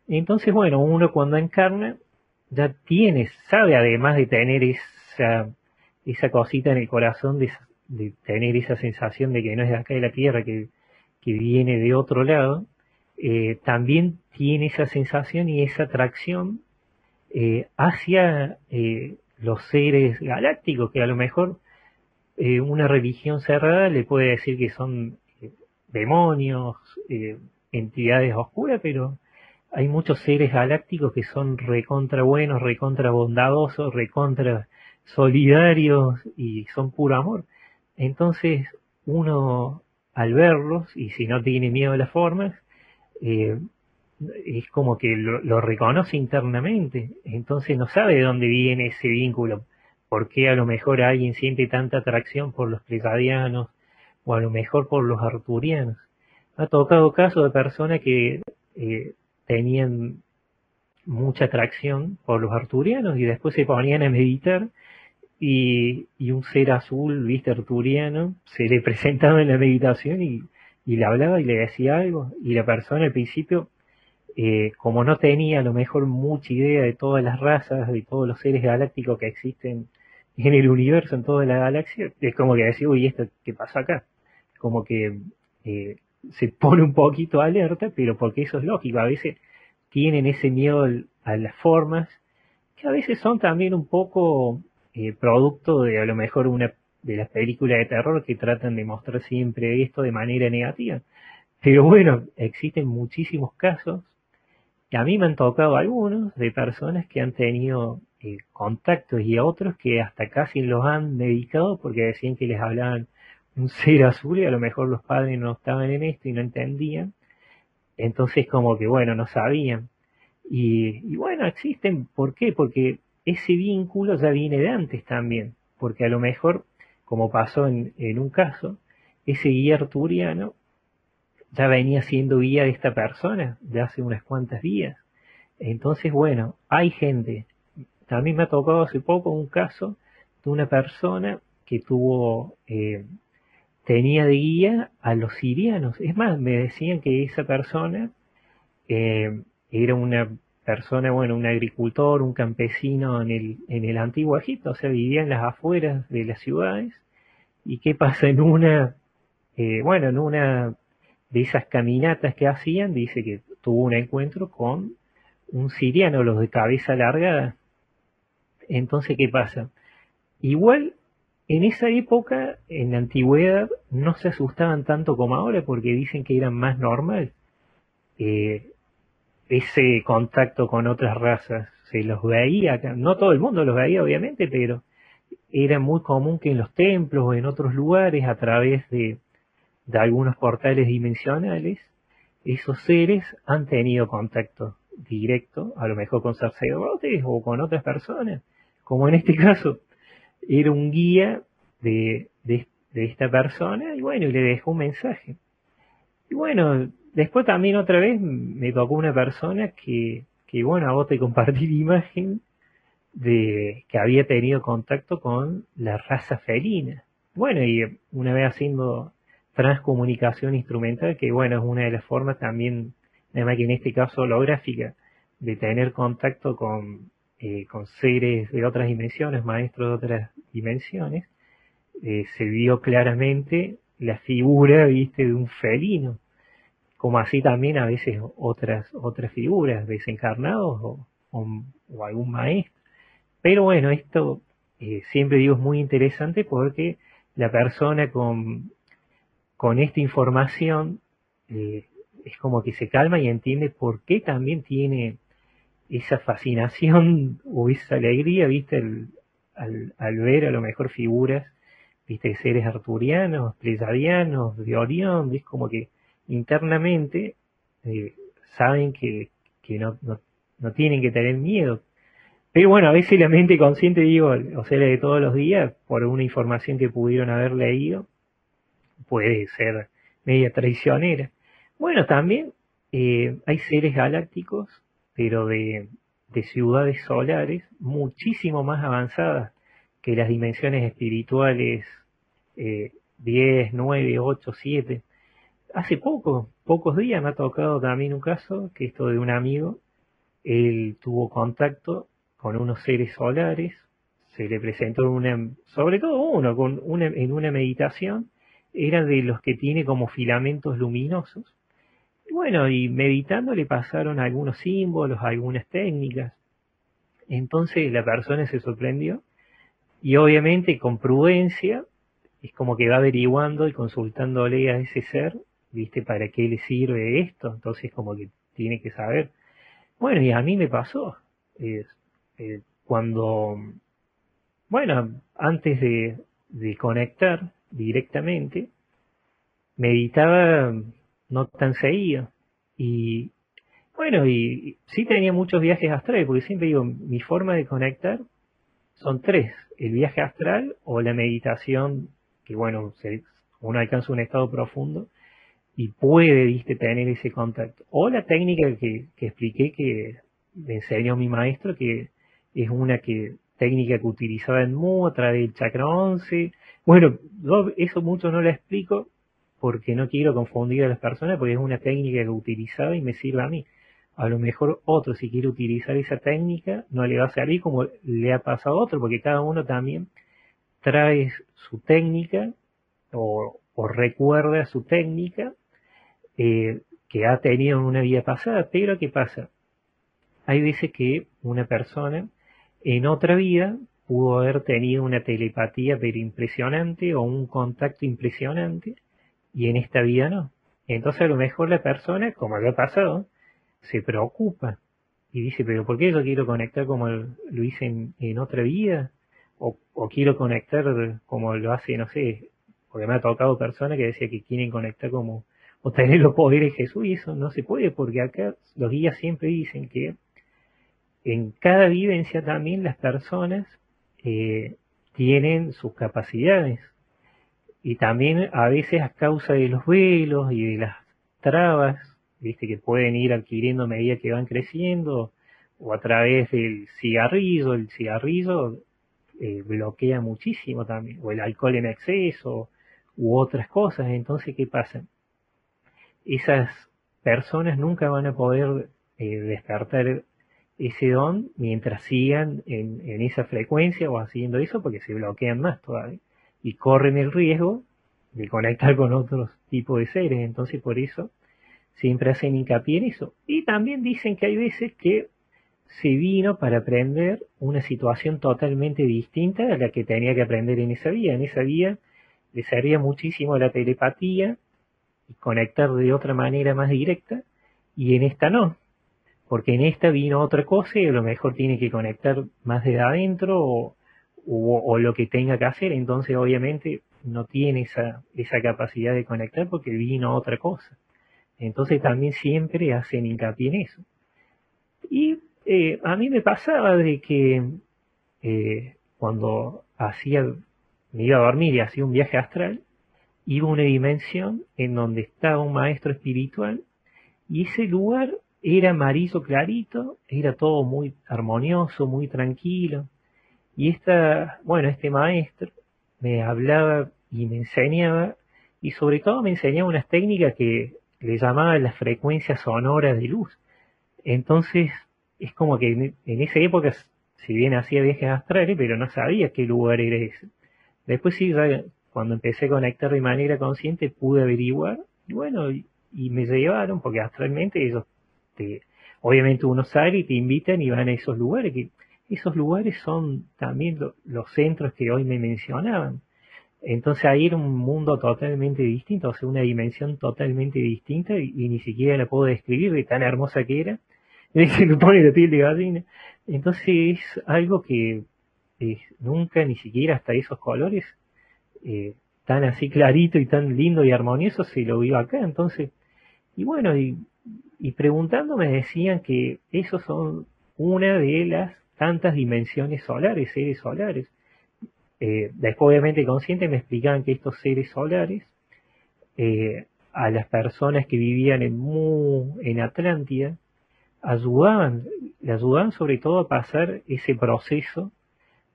Entonces, bueno, uno cuando encarna ya tienes, sabe además de tener esa, esa cosita en el corazón, de, tener esa sensación de que no es de acá de la tierra, que, que viene de otro lado, eh, también tiene esa sensación y esa atracción eh, hacia eh, los seres galácticos, que a lo mejor una religión cerrada le puede decir que son demonios, entidades oscuras, pero hay muchos seres galácticos que son recontra buenos, recontra bondadosos, recontra solidarios y son puro amor. Entonces uno al verlos, y si no tiene miedo a las formas, eh, es como que lo, reconoce internamente, entonces no sabe de dónde viene ese vínculo, por qué a lo mejor alguien siente tanta atracción por los pleiadianos o a lo mejor por los arturianos. Ha tocado caso de personas que eh, tenían mucha atracción por los arturianos y después se ponían a meditar y, un ser azul, viste, arturiano, se le presentaba en la meditación y, le hablaba y le decía algo y la persona al principio, eh, como no tenía a lo mejor mucha idea de todas las razas, de todos los seres galácticos que existen en el universo, en toda la galaxia, es como que decía, uy, ¿esto qué pasa acá? Como que eh, se pone un poquito alerta, pero porque eso es lógico, a veces tienen ese miedo a las formas, que a veces son también un poco eh, producto de a lo mejor una de las películas de terror que tratan de mostrar siempre esto de manera negativa. Pero bueno, existen muchísimos casos, y a mí me han tocado algunos, de personas que han tenido eh, contactos y a otros que hasta casi los han dedicado porque decían que les hablaban un ser azul y a lo mejor los padres no estaban en esto y no entendían. Entonces como que bueno, no sabían. Y, bueno, existen, ¿por qué? Porque ese vínculo ya viene de antes también. Porque a lo mejor, como pasó en, en un caso, ese guía arturiano ya venía siendo guía de esta persona de hace unas cuantas días. Entonces, bueno, hay gente. También me ha tocado hace poco un caso de una persona que tuvo eh, tenía de guía a los sirianos. Es más, me decían que esa persona eh, era una persona, bueno, un agricultor, un campesino en el, en el antiguo Egipto, o sea, vivía en las afueras de las ciudades. ¿Y qué pasa en una, eh, bueno, en una de esas caminatas que hacían? Dice que tuvo un encuentro con un siriano, los de cabeza alargada. Entonces, ¿qué pasa? igual en esa época, en la antigüedad, no se asustaban tanto como ahora porque dicen que era más normal eh, ese contacto con otras razas. Se los veía, no todo el mundo los veía obviamente, pero era muy común que en los templos o en otros lugares, a través de, de algunos portales dimensionales, esos seres han tenido contacto directo, a lo mejor con sacerdotes o con otras personas, como en este caso era un guía de, de, esta persona y bueno, y le dejó un mensaje. Y bueno, después también otra vez me tocó una persona que, que bueno, a vos te compartí la imagen de que había tenido contacto con la raza felina. Bueno, y una vez haciendo transcomunicación instrumental, que bueno, es una de las formas también, además que en este caso holográfica, de tener contacto con, eh, con seres de otras dimensiones, maestros de otras dimensiones, eh, se vio claramente la figura, viste, de un felino, como así también a veces otras, otras figuras, desencarnados o, o, algún maestro. Pero bueno, esto eh, siempre digo es muy interesante porque la persona con, con esta información es como que se calma y entiende por qué también tiene esa fascinación o esa alegría, viste, al, al, ver a lo mejor figuras, viste, seres arturianos, pleyadianos, de Orión, es como que internamente eh, saben que, que no, no, no, tienen que tener miedo. Pero bueno, a veces la mente consciente, digo, o sea, la de todos los días, por una información que pudieron haber leído, puede ser media traicionera. Bueno, también eh, hay seres galácticos pero de, ciudades solares muchísimo más avanzadas que las dimensiones espirituales eh, 10, 9, 8, 7. Hace poco, pocos días me ha tocado también un caso, que esto de un amigo, él tuvo contacto con unos seres solares, se le presentó una, sobre todo uno, con una, en una meditación, era de los que tiene como filamentos luminosos, bueno, y meditando le pasaron algunos símbolos, algunas técnicas. Entonces la persona se sorprendió y obviamente con prudencia es como que va averiguando y consultándole a ese ser, ¿viste? ¿Para qué le sirve esto? Entonces como que tiene que saber. Bueno, y a mí me pasó. Eh, cuando, bueno, antes de, de conectar directamente, meditaba no tan seguido. Y bueno, y, sí tenía muchos viajes astrales, porque siempre digo, mi forma de conectar son tres, el viaje astral o la meditación, que bueno, uno alcanza un estado profundo y puede, viste, tener ese contacto. O la técnica que, que expliqué que me enseñó mi maestro, que es una que técnica que utilizaba en Mu a través del chakra 11. Bueno, eso mucho no lo explico, porque no quiero confundir a las personas, porque es una técnica que utilizaba y me sirve a mí. A lo mejor otro, si quiere utilizar esa técnica, no le va a servir como le ha pasado a otro, porque cada uno también trae su técnica o, recuerda su técnica eh, que ha tenido en una vida pasada, pero ¿qué pasa? Hay veces que una persona en otra vida pudo haber tenido una telepatía pero impresionante o un contacto impresionante y en esta vida no. Entonces a lo mejor la persona, como lo ha pasado, se preocupa y dice, pero ¿por qué yo quiero conectar como lo hice en, otra vida? O, quiero conectar como lo hace, no sé, porque me ha tocado personas que decía que quieren conectar como, o tener los poderes de Jesús y eso no se puede porque acá los guías siempre dicen que en cada vivencia también las personas eh, tienen sus capacidades y también a veces a causa de los velos y de las trabas, viste que pueden ir adquiriendo a medida que van creciendo, o a través del cigarrillo, el cigarrillo eh, bloquea muchísimo también, o el alcohol en exceso, u otras cosas, entonces ¿qué pasa? Esas personas nunca van a poder eh, despertar ese don mientras sigan en, en esa frecuencia o haciendo eso porque se bloquean más todavía y corren el riesgo de conectar con otros tipos de seres. Entonces por eso siempre hacen hincapié en eso. Y también dicen que hay veces que se vino para aprender una situación totalmente distinta a la que tenía que aprender en esa vía. En esa vía le servía muchísimo la telepatía y conectar de otra manera más directa, y en esta no, porque en esta vino otra cosa y a lo mejor tiene que conectar más de adentro o, lo que tenga que hacer, entonces obviamente no tiene esa, esa capacidad de conectar porque vino otra cosa. Entonces también siempre hacen hincapié en eso. Y eh, a mí me pasaba de que eh, cuando hacía, me iba a dormir y hacía un viaje astral, iba a una dimensión en donde estaba un maestro espiritual y ese lugar era amarillo clarito, era todo muy armonioso, muy tranquilo. Y esta, bueno, este maestro me hablaba y me enseñaba, y sobre todo me enseñaba unas técnicas que le llamaba las frecuencias sonoras de luz. Entonces, es como que en, esa época, si bien hacía viajes astrales, pero no sabía qué lugar era ese. Después sí, cuando empecé a conectar de manera consciente, pude averiguar, y bueno, y, me llevaron, porque astralmente ellos, te, obviamente uno sale y te invitan y van a esos lugares, que esos lugares son también los centros que hoy me mencionaban. Entonces ahí era un mundo totalmente distinto, o sea, una dimensión totalmente distinta y, ni siquiera la puedo describir de tan hermosa que era. Se me pone la piel de gallina. Entonces es algo que nunca, ni siquiera hasta esos colores, eh, tan así clarito y tan lindo y armonioso se lo vio acá. Entonces, y bueno, y, y preguntándome decían que esos son una de las tantas dimensiones solares, seres solares. Eh, después, obviamente, consciente me explicaban que estos seres solares, eh, a las personas que vivían en Mu, en Atlántida, ayudaban, le ayudaban sobre todo a pasar ese proceso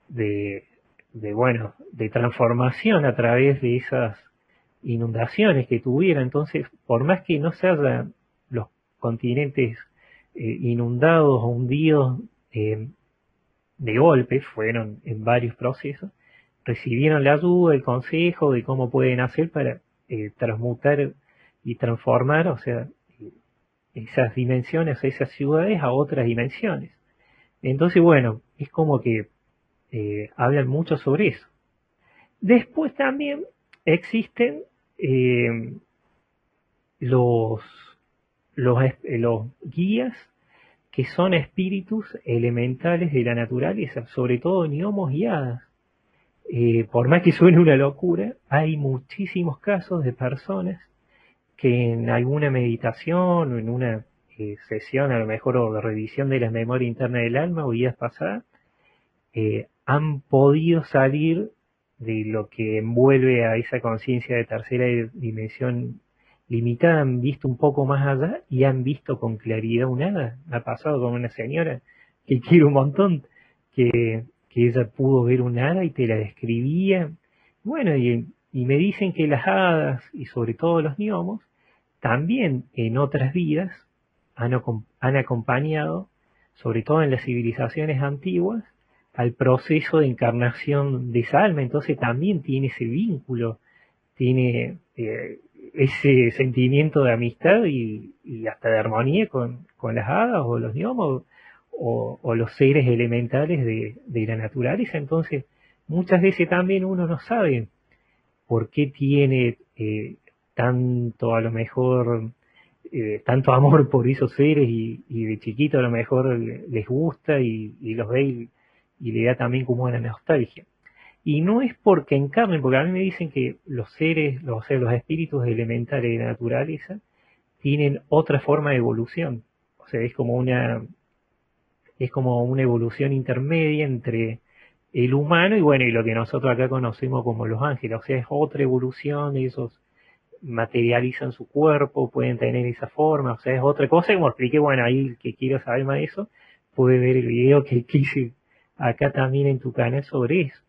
de, de, bueno, de transformación a través de esas inundaciones que tuvieran. Entonces, por más que no se hayan los continentes eh, inundados hundidos de golpe, fueron en varios procesos, recibieron la ayuda, el consejo de cómo pueden hacer para eh, transmutar y transformar, o sea, esas dimensiones, esas ciudades a otras dimensiones. Entonces, bueno, es como que eh, hablan mucho sobre eso. Después también existen eh, los, los, los guías que son espíritus elementales de la naturaleza, sobre todo gnomos y hadas. Eh, por más que suene una locura, hay muchísimos casos de personas que en alguna meditación o en una eh, sesión, a lo mejor, o revisión de la memoria interna del alma o vidas pasadas, eh, han podido salir de lo que envuelve a esa conciencia de tercera dimensión limitada han visto un poco más allá y han visto con claridad un hada. Ha pasado con una señora que quiero un montón, que, que ella pudo ver un hada y te la describía. Bueno, y, y me dicen que las hadas y sobre todo los gnomos también en otras vidas han, han acompañado, sobre todo en las civilizaciones antiguas, al proceso de encarnación de esa alma. Entonces también tiene ese vínculo, tiene eh, ese sentimiento de amistad y, hasta de armonía con, las hadas o los gnomos o, los seres elementales de, la naturaleza. Entonces, muchas veces también uno no sabe por qué tiene eh, tanto, a lo mejor, eh, tanto amor por esos seres y, de chiquito a lo mejor les gusta y, los ve y, y, le da también como una nostalgia. Y no es porque encarnen, porque a mí me dicen que los seres, los, los espíritus elementales de naturaleza tienen otra forma de evolución. O sea, es como una, es como una evolución intermedia entre el humano y bueno, y lo que nosotros acá conocemos como los ángeles. O sea, es otra evolución, ellos materializan su cuerpo, pueden tener esa forma, o sea, es otra cosa, como expliqué, bueno, ahí el que quiera saber más de eso, puede ver el video que hice acá también en tu canal sobre eso.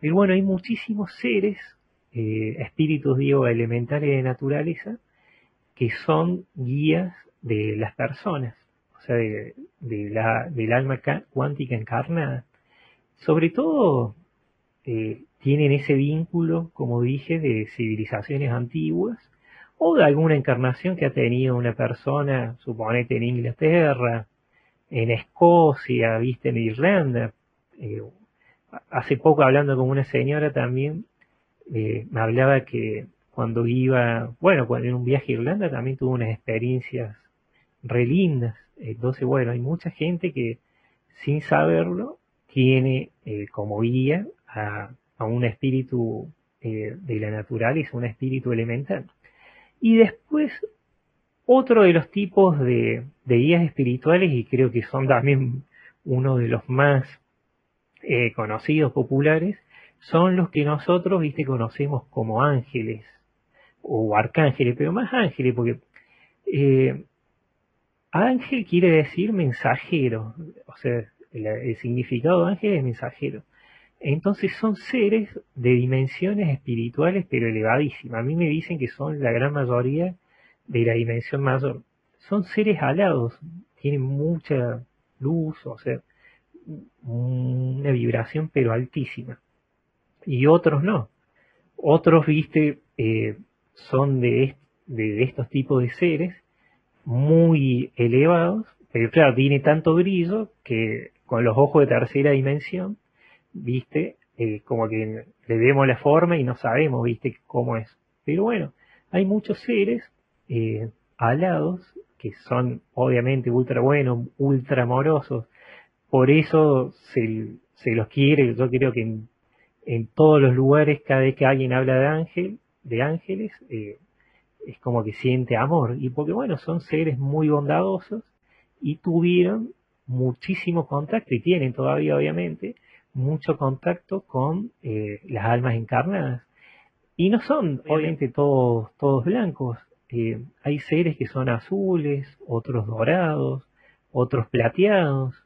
Pero bueno, hay muchísimos seres, eh, espíritus, digo, elementales de naturaleza, que son guías de las personas, o sea, de, la, del alma cuántica encarnada. Sobre todo, eh, tienen ese vínculo, como dije, de civilizaciones antiguas, o de alguna encarnación que ha tenido una persona, suponete en Inglaterra, en Escocia, viste, en Irlanda. Eh, hace poco hablando con una señora también, eh, me hablaba que cuando iba, bueno, cuando en un viaje a Irlanda también tuvo unas experiencias re lindas. Entonces, bueno, hay mucha gente que sin saberlo tiene eh, como guía a, un espíritu eh, de la naturaleza, un espíritu elemental. Y después, otro de los tipos de, de guías espirituales, y creo que son también uno de los más eh, conocidos, populares, son los que nosotros, viste, conocemos como ángeles o arcángeles, pero más ángeles, porque eh, ángel quiere decir mensajero, o sea, el, significado de ángel es mensajero. Entonces son seres de dimensiones espirituales pero elevadísimas. A mí me dicen que son la gran mayoría de la dimensión mayor. Son seres alados, tienen mucha luz, o sea, una vibración pero altísima. Y otros no. Otros, viste, eh, son de, de, estos tipos de seres muy elevados, pero claro, tiene tanto brillo que con los ojos de tercera dimensión, viste, eh, como que le vemos la forma y no sabemos, viste, cómo es. Pero bueno, hay muchos seres eh, alados que son obviamente ultra buenos, ultra amorosos, por eso se, se los quiere, yo creo que en, en, todos los lugares, cada vez que alguien habla de ángel, de ángeles, eh, es como que siente amor, y porque bueno, son seres muy bondadosos y tuvieron muchísimo contacto, y tienen todavía obviamente, mucho contacto con eh, las almas encarnadas. Y no son obviamente. todos, todos blancos, eh, hay seres que son azules, otros dorados, otros plateados,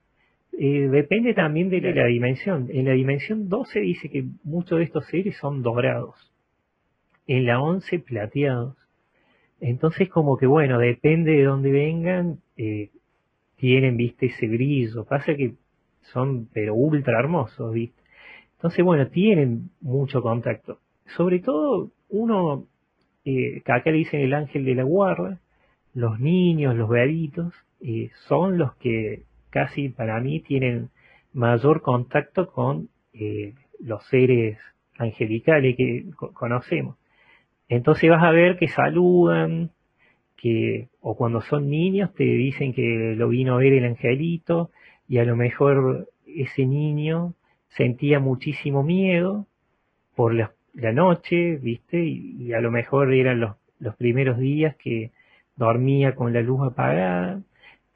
eh, depende también de la, dimensión. En la dimensión 12 dice que muchos de estos seres son dorados. En la 11 plateados. Entonces como que bueno, depende de dónde vengan, eh, tienen, viste, ese brillo. Pasa que son pero ultra hermosos, viste. Entonces bueno, tienen mucho contacto. Sobre todo uno, eh, que acá le dicen el ángel de la guarda, los niños, los bebitos, eh, son los que casi para mí tienen mayor contacto con eh, los seres angelicales que conocemos. Entonces vas a ver que saludan, que o cuando son niños te dicen que lo vino a ver el angelito y a lo mejor ese niño sentía muchísimo miedo por la, noche, ¿viste? Y, a lo mejor eran los, los primeros días que dormía con la luz apagada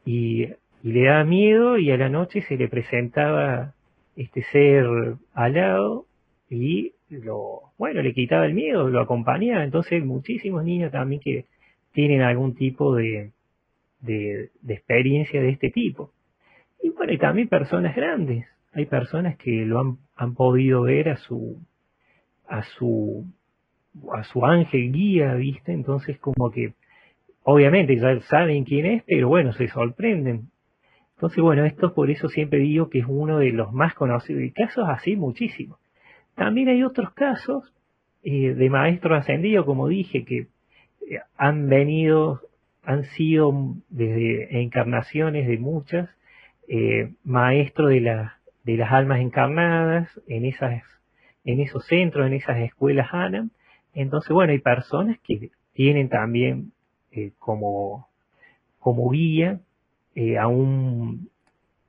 y y le daba miedo y a la noche se le presentaba este ser alado y lo, bueno, le quitaba el miedo, lo acompañaba. Entonces muchísimos niños también que tienen algún tipo de, de, experiencia de este tipo. Y bueno, y también personas grandes. Hay personas que lo han, han podido ver a su, a su, a su ángel guía, ¿viste? Entonces como que, obviamente ya saben quién es, pero bueno, se sorprenden. Entonces, bueno, esto por eso siempre digo que es uno de los más conocidos. Y casos así muchísimos. También hay otros casos eh, de maestros ascendidos, como dije, que eh, han venido, han sido desde encarnaciones de muchas, eh, maestros de, de las almas encarnadas en, esas, en esos centros, en esas escuelas ANAM. Entonces, bueno, hay personas que tienen también como, como guía eh, a, un,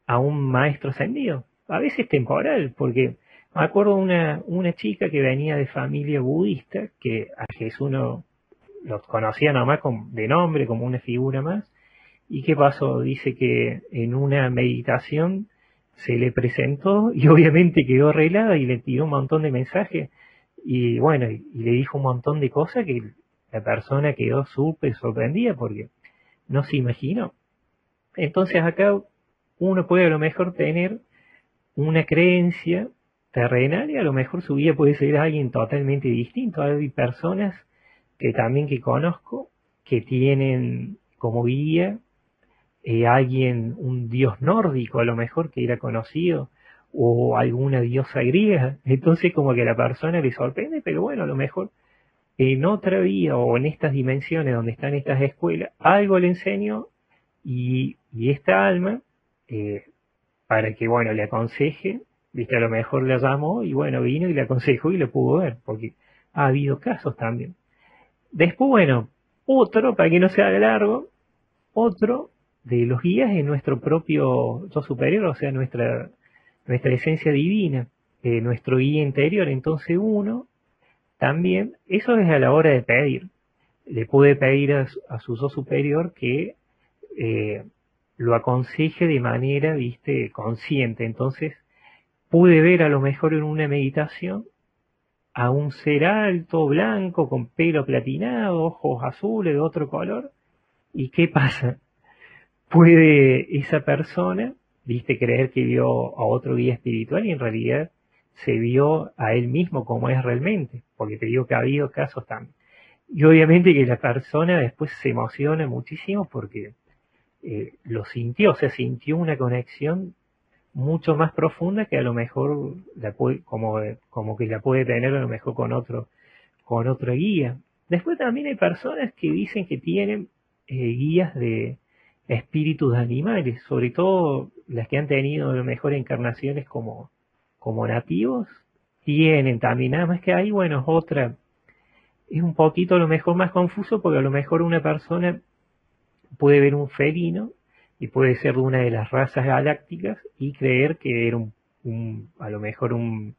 a un maestro ascendido, a veces temporal, porque me acuerdo una, una chica que venía de familia budista, que a Jesús no lo conocía nomás de nombre, como una figura más, y qué pasó, dice que en una meditación se le presentó y obviamente quedó arreglada y le tiró un montón de mensajes y bueno, y, le dijo un montón de cosas que la persona quedó súper sorprendida porque no se imaginó. Entonces acá uno puede a lo mejor tener una creencia terrenal y a lo mejor su vida puede ser alguien totalmente distinto. Hay personas que también que conozco que tienen como guía eh, alguien, un dios nórdico a lo mejor que era conocido o alguna diosa griega. Entonces como que a la persona le sorprende, pero bueno, a lo mejor en otra vida o en estas dimensiones donde están estas escuelas, algo le enseño y, esta alma eh, para que, bueno, le aconseje, viste, a lo mejor le llamó y bueno, vino y le aconsejó y le pudo ver, porque ha habido casos también. Después, bueno, otro, para que no sea largo, otro de los guías es nuestro propio yo superior, o sea, nuestra, nuestra esencia divina, eh, nuestro guía interior. Entonces uno también, eso es a la hora de pedir. Le puede pedir a, su yo superior que eh, lo aconseje de manera, viste, consciente. Entonces, pude ver a lo mejor en una meditación a un ser alto, blanco, con pelo platinado, ojos azules de otro color. ¿Y qué pasa? Puede esa persona, viste, creer que vio a otro guía espiritual y en realidad se vio a él mismo como es realmente, porque te digo que ha habido casos también. Y obviamente que la persona después se emociona muchísimo porque eh, lo sintió, o sea, sintió una conexión mucho más profunda que a lo mejor la puede, como, como que la puede tener a lo mejor con otro, con otra guía. Después también hay personas que dicen que tienen eh, guías de espíritus de animales, sobre todo las que han tenido a lo mejor encarnaciones como, como nativos, tienen también, nada más que hay, bueno, es otra, es un poquito a lo mejor más confuso porque a lo mejor una persona puede ver un felino y puede ser de una de las razas galácticas y creer que era un, a lo mejor un,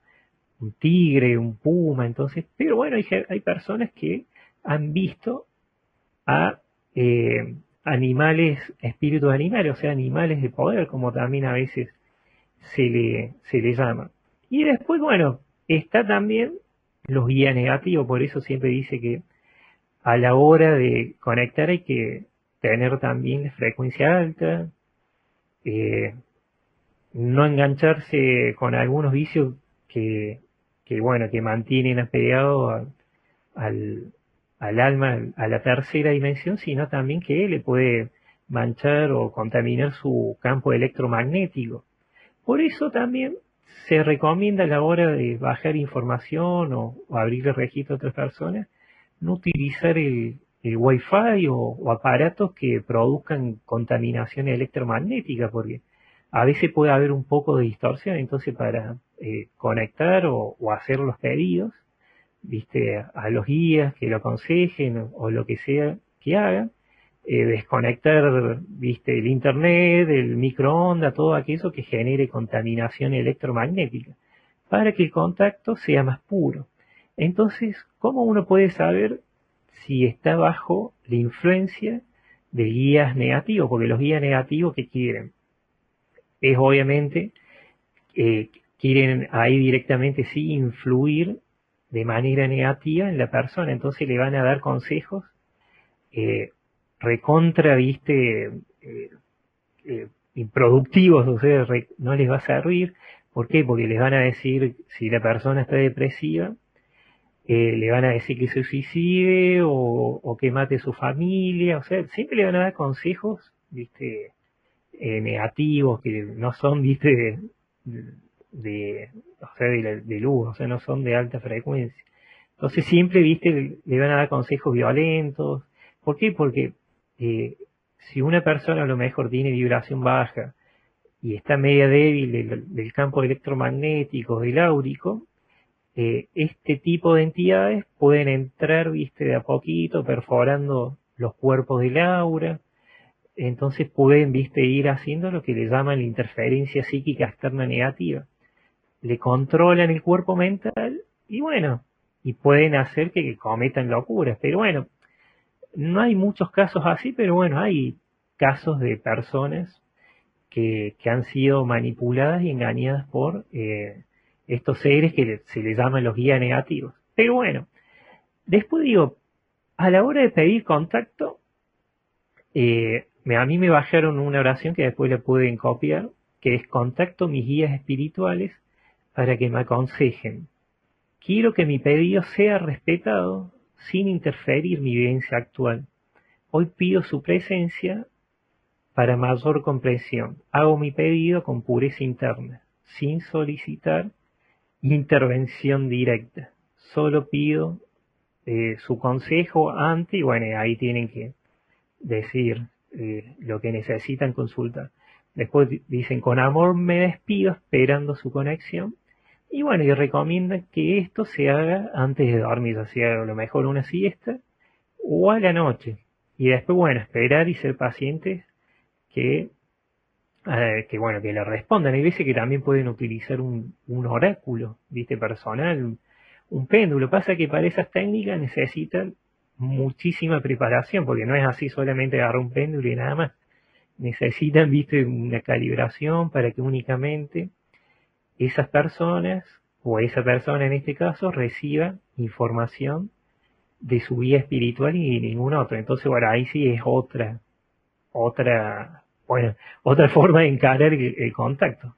tigre, un puma, entonces, pero bueno, hay, hay personas que han visto a eh, animales, espíritus animales, o sea, animales de poder, como también a veces se le, se le llama. Y después, bueno, está también los guías negativos, por eso siempre dice que a la hora de conectar hay que tener también la frecuencia alta, eh, no engancharse con algunos vicios que, que bueno, que mantienen apegado al, al alma, a la tercera dimensión, sino también que le puede manchar o contaminar su campo electromagnético. Por eso también se recomienda a la hora de bajar información o, abrir el registro a otras personas, no utilizar el, el Wi-Fi o, aparatos que produzcan contaminación electromagnética, porque a veces puede haber un poco de distorsión, entonces para eh, conectar o, hacer los pedidos, viste, a los guías que lo aconsejen o, lo que sea que hagan, eh, desconectar, viste, el internet, el microondas, todo aquello que genere contaminación electromagnética, para que el contacto sea más puro. Entonces, ¿cómo uno puede saber si está bajo la influencia de guías negativos, porque los guías negativos que quieren es obviamente eh, quieren ahí directamente sí influir de manera negativa en la persona, entonces le van a dar consejos eh, recontra, viste, eh, eh, improductivos, o sea, no les va a servir. ¿Por qué? Porque les van a decir, si la persona está depresiva, eh, le van a decir que se suicide o, que mate su familia, o sea, siempre le van a dar consejos, viste, eh, negativos, que no son, viste, de, o sea, de, luz, o sea, no son de alta frecuencia. Entonces siempre, viste, le van a dar consejos violentos. ¿Por qué? Porque eh, si una persona a lo mejor tiene vibración baja y está media débil del campo electromagnético, del áurico, eh, este tipo de entidades pueden entrar, viste, de a poquito, perforando los cuerpos del aura. Entonces pueden, viste, ir haciendo lo que le llaman la interferencia psíquica externa negativa. Le controlan el cuerpo mental y bueno, y pueden hacer que cometan locuras. Pero bueno, no hay muchos casos así, pero bueno, hay casos de personas que, que han sido manipuladas y engañadas por eh, estos seres que se les llaman los guías negativos. Pero bueno, después digo, a la hora de pedir contacto, eh, a mí me bajaron una oración que después le pueden copiar, que es contacto mis guías espirituales para que me aconsejen. Quiero que mi pedido sea respetado sin interferir mi vivencia actual. Hoy pido su presencia para mayor comprensión. Hago mi pedido con pureza interna, sin solicitar intervención directa. Solo pido eh, su consejo antes y bueno, ahí tienen que decir eh, lo que necesitan consultar. Después dicen, con amor me despido esperando su conexión. Y bueno, y recomiendan que esto se haga antes de dormir, o sea, a lo mejor una siesta o a la noche. Y después, bueno, esperar y ser pacientes que, eh, que bueno, que le respondan. Hay veces que también pueden utilizar un, un oráculo, viste, personal, un péndulo. Pasa que para esas técnicas necesitan muchísima preparación, porque no es así solamente agarrar un péndulo y nada más. Necesitan, viste, una calibración para que únicamente esas personas, o esa persona en este caso, reciba información de su vida espiritual y ningún otro. Entonces, bueno, ahí sí es otra, otra, bueno, otra forma de encarar el contacto.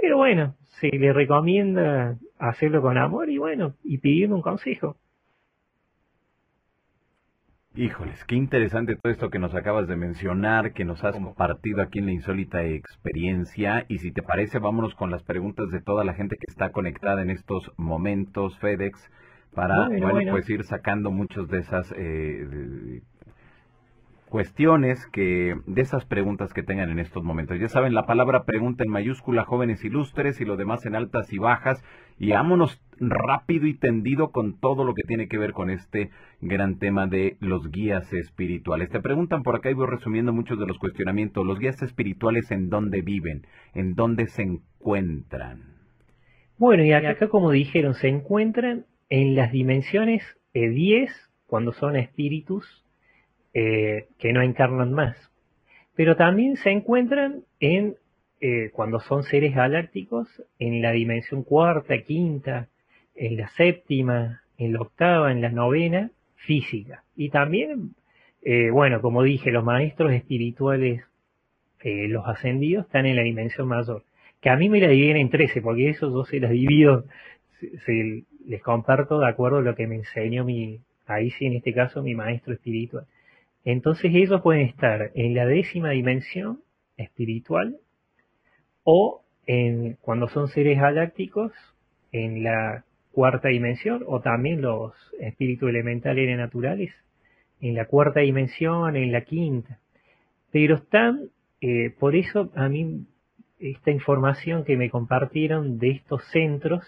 Pero bueno, se le recomienda hacerlo con amor y bueno, y pidiendo un consejo. Híjoles, qué interesante todo esto que nos acabas de mencionar, que nos has compartido aquí en la insólita experiencia. Y si te parece, vámonos con las preguntas de toda la gente que está conectada en estos momentos, FedEx, para bueno, pues ir sacando muchos de esas eh, cuestiones que de esas preguntas que tengan en estos momentos. Ya saben, la palabra pregunta en mayúscula, jóvenes ilustres y lo demás en altas y bajas. Y vámonos rápido y tendido con todo lo que tiene que ver con este gran tema de los guías espirituales. Te preguntan por acá y voy resumiendo muchos de los cuestionamientos. Los guías espirituales, ¿en dónde viven? ¿En dónde se encuentran? Bueno, y acá, como dijeron, se encuentran en las dimensiones 10 cuando son espíritus eh, que no encarnan más. Pero también se encuentran en, eh, cuando son seres galácticos, en la dimensión cuarta, quinta, en la séptima, en la octava, en la novena, física. Y también, eh, bueno, como dije, los maestros espirituales, los ascendidos, están en la dimensión mayor. Que a mí me la dividen en 13, porque eso yo se las divido, les comparto de acuerdo a lo que me enseñó mi, ahí sí en este caso mi maestro espiritual. Entonces ellos pueden estar en la décima dimensión espiritual o en, cuando son seres galácticos en la cuarta dimensión o también los espíritus elementales y naturales en la cuarta dimensión, en la quinta. Pero están, eh, por eso a mí esta información que me compartieron de estos centros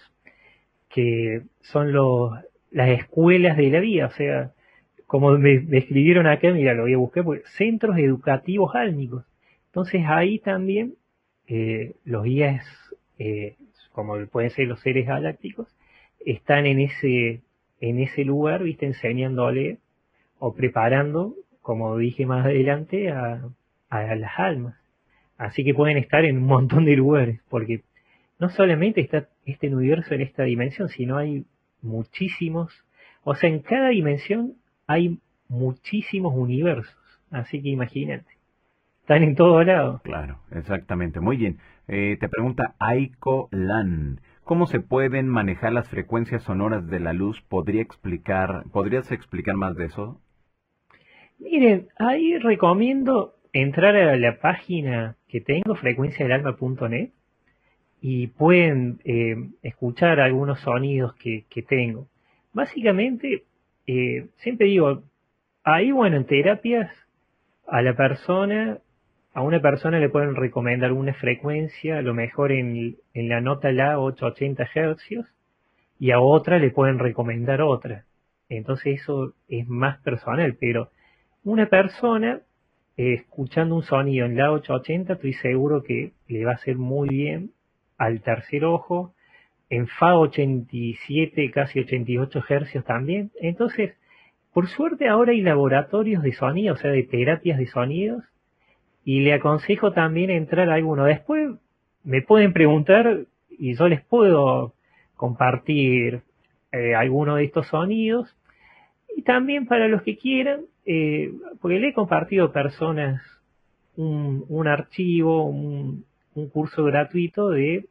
que son los, las escuelas de la vida, o sea, como me, escribieron acá, mira, lo voy a buscar, centros educativos álmicos. Entonces ahí también eh, los guías, eh, como pueden ser los seres galácticos, están en ese, en ese lugar, viste, enseñándole o preparando, como dije más adelante, a, a las almas. Así que pueden estar en un montón de lugares, porque no solamente está este universo en esta dimensión, sino hay muchísimos, o sea, en cada dimensión hay muchísimos universos, así que imagínate, están en todo lado. Claro, exactamente. Muy bien. Eh, te pregunta Aiko Lan, ¿cómo se pueden manejar las frecuencias sonoras de la luz? ¿Podría explicar, ¿Podrías explicar más de eso? Miren, ahí recomiendo entrar a la página que tengo, frecuenciadelalma.net, y pueden eh, escuchar algunos sonidos que, que tengo. Básicamente eh, siempre digo, ahí bueno, en terapias a la persona, a una persona le pueden recomendar una frecuencia, a lo mejor en, en la nota La 880 Hz, y a otra le pueden recomendar otra. Entonces eso es más personal, pero una persona eh, escuchando un sonido en la 880, estoy seguro que le va a hacer muy bien al tercer ojo, en Fa 87, casi 88 hercios también. Entonces, por suerte ahora hay laboratorios de sonido, o sea, de terapias de sonidos, y le aconsejo también entrar a alguno. Después me pueden preguntar y yo les puedo compartir eh, alguno de estos sonidos. Y también para los que quieran, eh, porque le he compartido a personas un, archivo, un curso gratuito de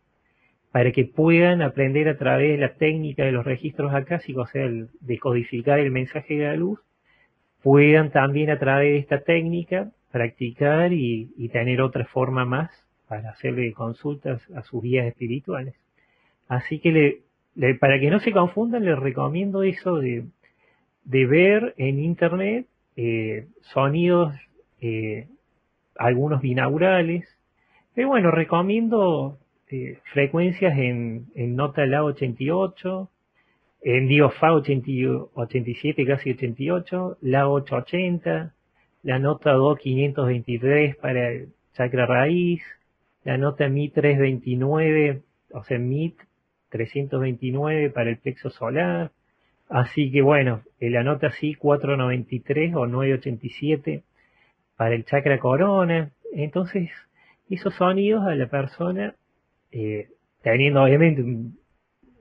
para que puedan aprender a través de la técnica de los registros acásicos, o sea, decodificar el mensaje de la luz, puedan también a través de esta técnica practicar y, tener otra forma más para hacerle consultas a sus guías espirituales. Así que para que no se confundan, les recomiendo eso de, ver en internet eh, sonidos, eh, algunos binaurales, Pero bueno, recomiendo eh, frecuencias en, en nota La 88, en digo Fa 87, casi 88, La 880, la nota Do 523 para el chakra raíz, la nota Mi 329, o sea, Mi 329 para el plexo solar, así que bueno, la nota sí 493 o 987 para el chakra corona, entonces esos sonidos a la persona, eh, teniendo obviamente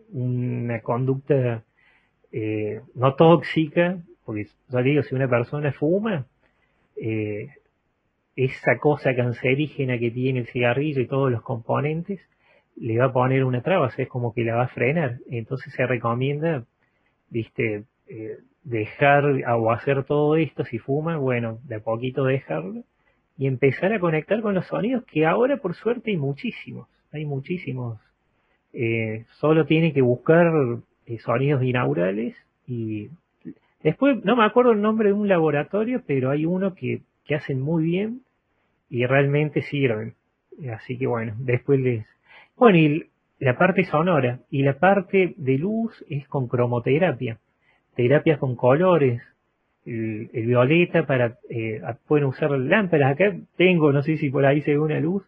una conducta eh, no tóxica, porque ya digo, si una persona fuma, eh, esa cosa cancerígena que tiene el cigarrillo y todos los componentes, le va a poner una traba, es como que la va a frenar. Entonces se recomienda, viste, dejar o hacer todo esto si fuma, bueno, de a poquito dejarlo y empezar a conectar con los sonidos que ahora por suerte hay muchísimos, hay muchísimos. Eh, solo tiene que buscar eh, sonidos binaurales y después no me acuerdo el nombre de un laboratorio, pero hay uno que, que hacen muy bien y realmente sirven. Así que bueno, después les... Bueno, y la parte sonora y la parte de luz es con cromoterapia, terapias con colores, el, violeta para, eh, pueden usar lámparas. Acá tengo, no sé si por ahí se ve una luz,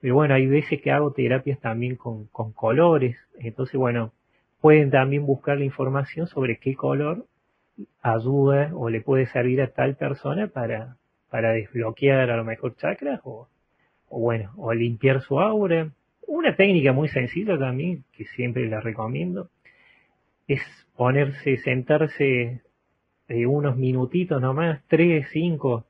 pero bueno, hay veces que hago terapias también con, colores. Entonces, bueno, pueden también buscar la información sobre qué color ayuda o le puede servir a tal persona para, desbloquear a lo mejor chakras o, bueno, o limpiar su aura. Una técnica muy sencilla también, que siempre la recomiendo, es ponerse, sentarse eh, unos minutitos nomás, tres, cinco,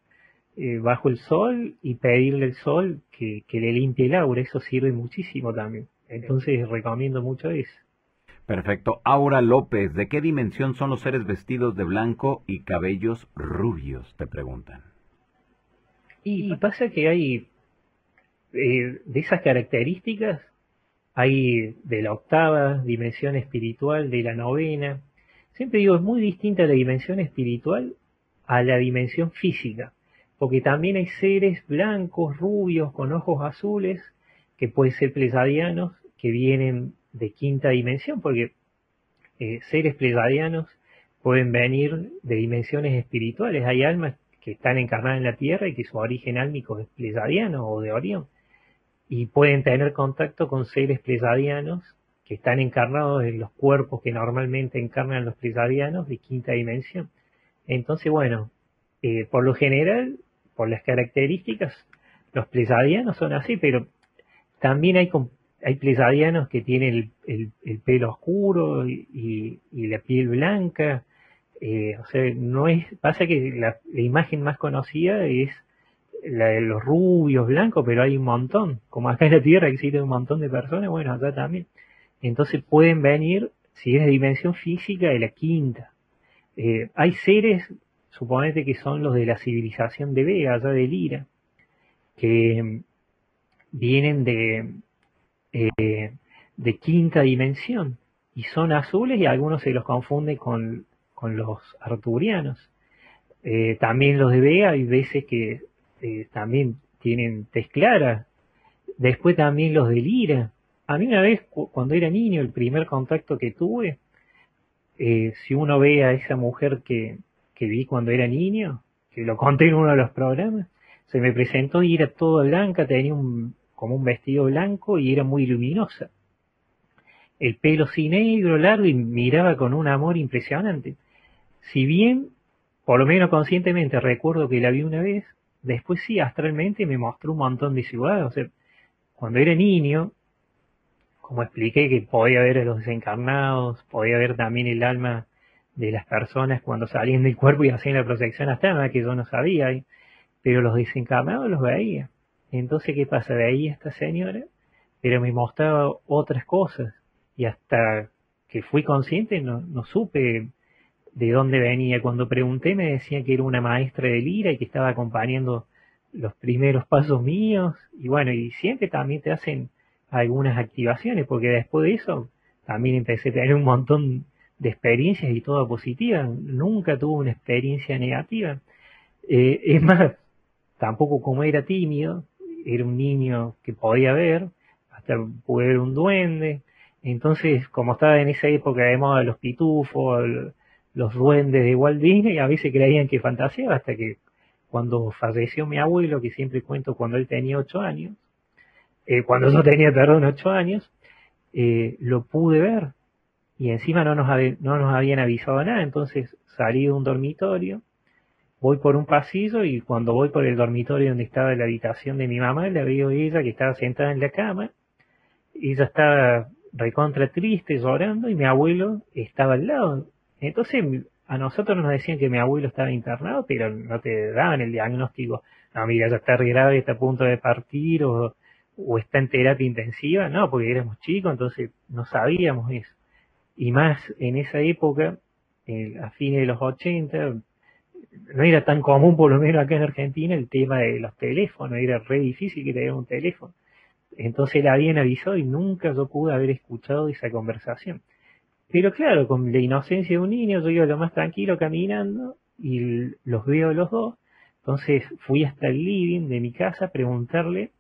eh, bajo el sol y pedirle al sol que, que le limpie el aura. Eso sirve muchísimo también. Entonces recomiendo mucho eso. Perfecto. Aura López, ¿de qué dimensión son los seres vestidos de blanco y cabellos rubios? Te preguntan. Y pasa que hay, eh, de esas características, hay de la octava dimensión espiritual, de la novena, Siempre digo, es muy distinta la dimensión espiritual a la dimensión física, porque también hay seres blancos, rubios, con ojos azules, que pueden ser plesadianos, que vienen de quinta dimensión, porque eh, seres plesadianos pueden venir de dimensiones espirituales. Hay almas que están encarnadas en la Tierra y que su origen álmico es plesadiano o de Orión. Y pueden tener contacto con seres plesadianos que están encarnados en los cuerpos que normalmente encarnan los pleiadianos de quinta dimensión. Entonces, bueno, eh, por lo general, por las características, los pleiadianos son así, pero también hay, hay pleiadianos que tienen el, pelo oscuro y, la piel blanca. Eh, o sea, no es, pasa que la, imagen más conocida es la de los rubios blancos, pero hay un montón. Como acá en la Tierra existe un montón de personas, bueno, acá también. Entonces pueden venir, si es de dimensión física, de la quinta. Eh, hay seres, suponete que son los de la civilización de Vega, allá de Lira, que mm, vienen de, eh, de quinta dimensión y son azules y algunos se los confunden con, con los arturianos. Eh, también los de Vega hay veces que también tienen tez clara. Después también los de Lira, a mí una vez, cuando era niño, el primer contacto que tuve, eh, si uno ve a esa mujer que, que vi cuando era niño, que lo conté en uno de los programas, se me presentó y era toda blanca, tenía un, como un vestido blanco y era muy luminosa. El pelo sí negro, largo y miraba con un amor impresionante. Si bien, por lo menos conscientemente recuerdo que la vi una vez, después sí, astralmente me mostró un montón de ciudades. O sea, cuando era niño, como expliqué, que podía ver a los desencarnados, podía ver también el alma de las personas cuando salían del cuerpo y hacían la proyección externa, que yo no sabía, pero los desencarnados los veía. Entonces, ¿qué pasa? Veía a esta señora, pero me mostraba otras cosas, y hasta que fui consciente no, no supe de dónde venía. Cuando pregunté me decía que era una maestra de lira y que estaba acompañando los primeros pasos míos, y bueno, y siempre también te hacen algunas activaciones, porque después de eso también empecé a tener un montón de experiencias y toda positiva. Nunca tuve una experiencia negativa. Eh, es más, tampoco como era tímido, era un niño que podía ver, hasta pude ver un duende. Entonces, como estaba en esa época de moda los pitufos, los duendes de Walt Disney, a veces creían que fantaseaba hasta que cuando falleció mi abuelo, que siempre cuento cuando él tenía ocho años, eh, cuando yo tenía, perdón, ocho años, eh, lo pude ver. Y encima no nos, no nos habían avisado nada, entonces salí de un dormitorio, voy por un pasillo y cuando voy por el dormitorio donde estaba la habitación de mi mamá, la veo ella que estaba sentada en la cama, ella estaba recontra triste, llorando, y mi abuelo estaba al lado. Entonces a nosotros nos decían que mi abuelo estaba internado, pero no te daban el diagnóstico, no, mira, ya está grave, está a punto de partir, o, o está en terapia intensiva, no, porque éramos chicos, entonces no sabíamos eso. Y más en esa época, a fines de los 80, no era tan común, por lo menos acá en Argentina, el tema de los teléfonos, era re difícil que te un teléfono. Entonces la habían avisado y nunca yo pude haber escuchado esa conversación. Pero claro, con la inocencia de un niño, yo iba lo más tranquilo caminando y los veo los dos. Entonces fui hasta el living de mi casa a preguntarle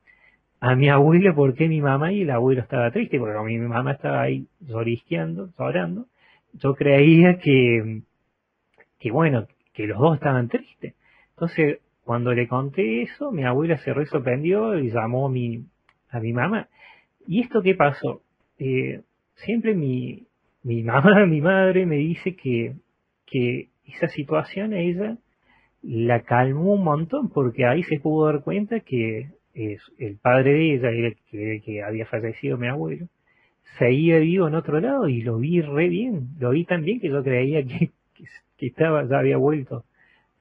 a mi abuelo por qué mi mamá y el abuelo estaba triste, porque mi mamá estaba ahí llorisqueando, llorando. Yo creía que, que bueno, que los dos estaban tristes. Entonces, cuando le conté eso, mi abuela se re sorprendió y llamó a mi, a mi mamá. ¿Y esto qué pasó? Eh, siempre mi, mi mamá, mi madre me dice que, que esa situación a ella la calmó un montón porque ahí se pudo dar cuenta que es, el padre de ella, el que, que había fallecido mi abuelo, seguía vivo en otro lado y lo vi re bien, lo vi tan bien que yo creía que, que estaba, ya había vuelto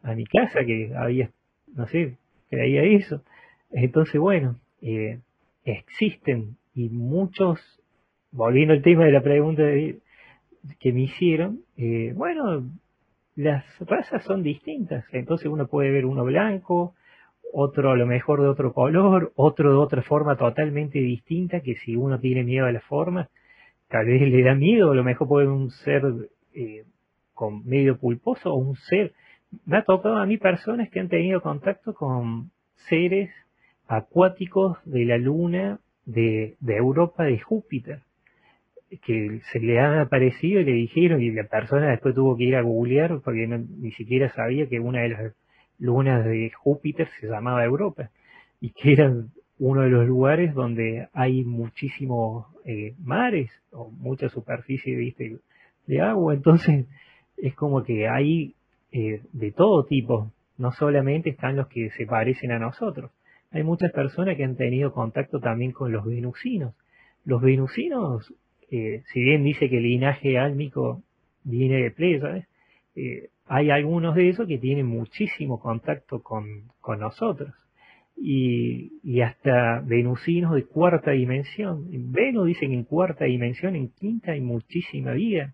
a mi casa, que había, no sé, creía eso. Entonces, bueno, eh, existen y muchos, volviendo al tema de la pregunta que me hicieron, eh, bueno, las razas son distintas, entonces uno puede ver uno blanco, otro a lo mejor de otro color, otro de otra forma totalmente distinta, que si uno tiene miedo a la forma, tal vez le da miedo, a lo mejor puede un ser eh, con medio pulposo o un ser. Me ha tocado a mí personas que han tenido contacto con seres acuáticos de la luna de, de Europa, de Júpiter, que se le han aparecido y le dijeron, y la persona después tuvo que ir a googlear porque ni siquiera sabía que una de las lunas de Júpiter se llamaba Europa y que era uno de los lugares donde hay muchísimos eh, mares o mucha superficie de agua. Entonces, es como que hay eh, de todo tipo, no solamente están los que se parecen a nosotros. Hay muchas personas que han tenido contacto también con los venusinos. Los venusinos, eh, si bien dice que el linaje álmico viene de Pléyades, eh, hay algunos de esos que tienen muchísimo contacto con, con nosotros. Y, y, hasta venusinos de cuarta dimensión. Venus dicen en cuarta dimensión, en quinta hay muchísima vida.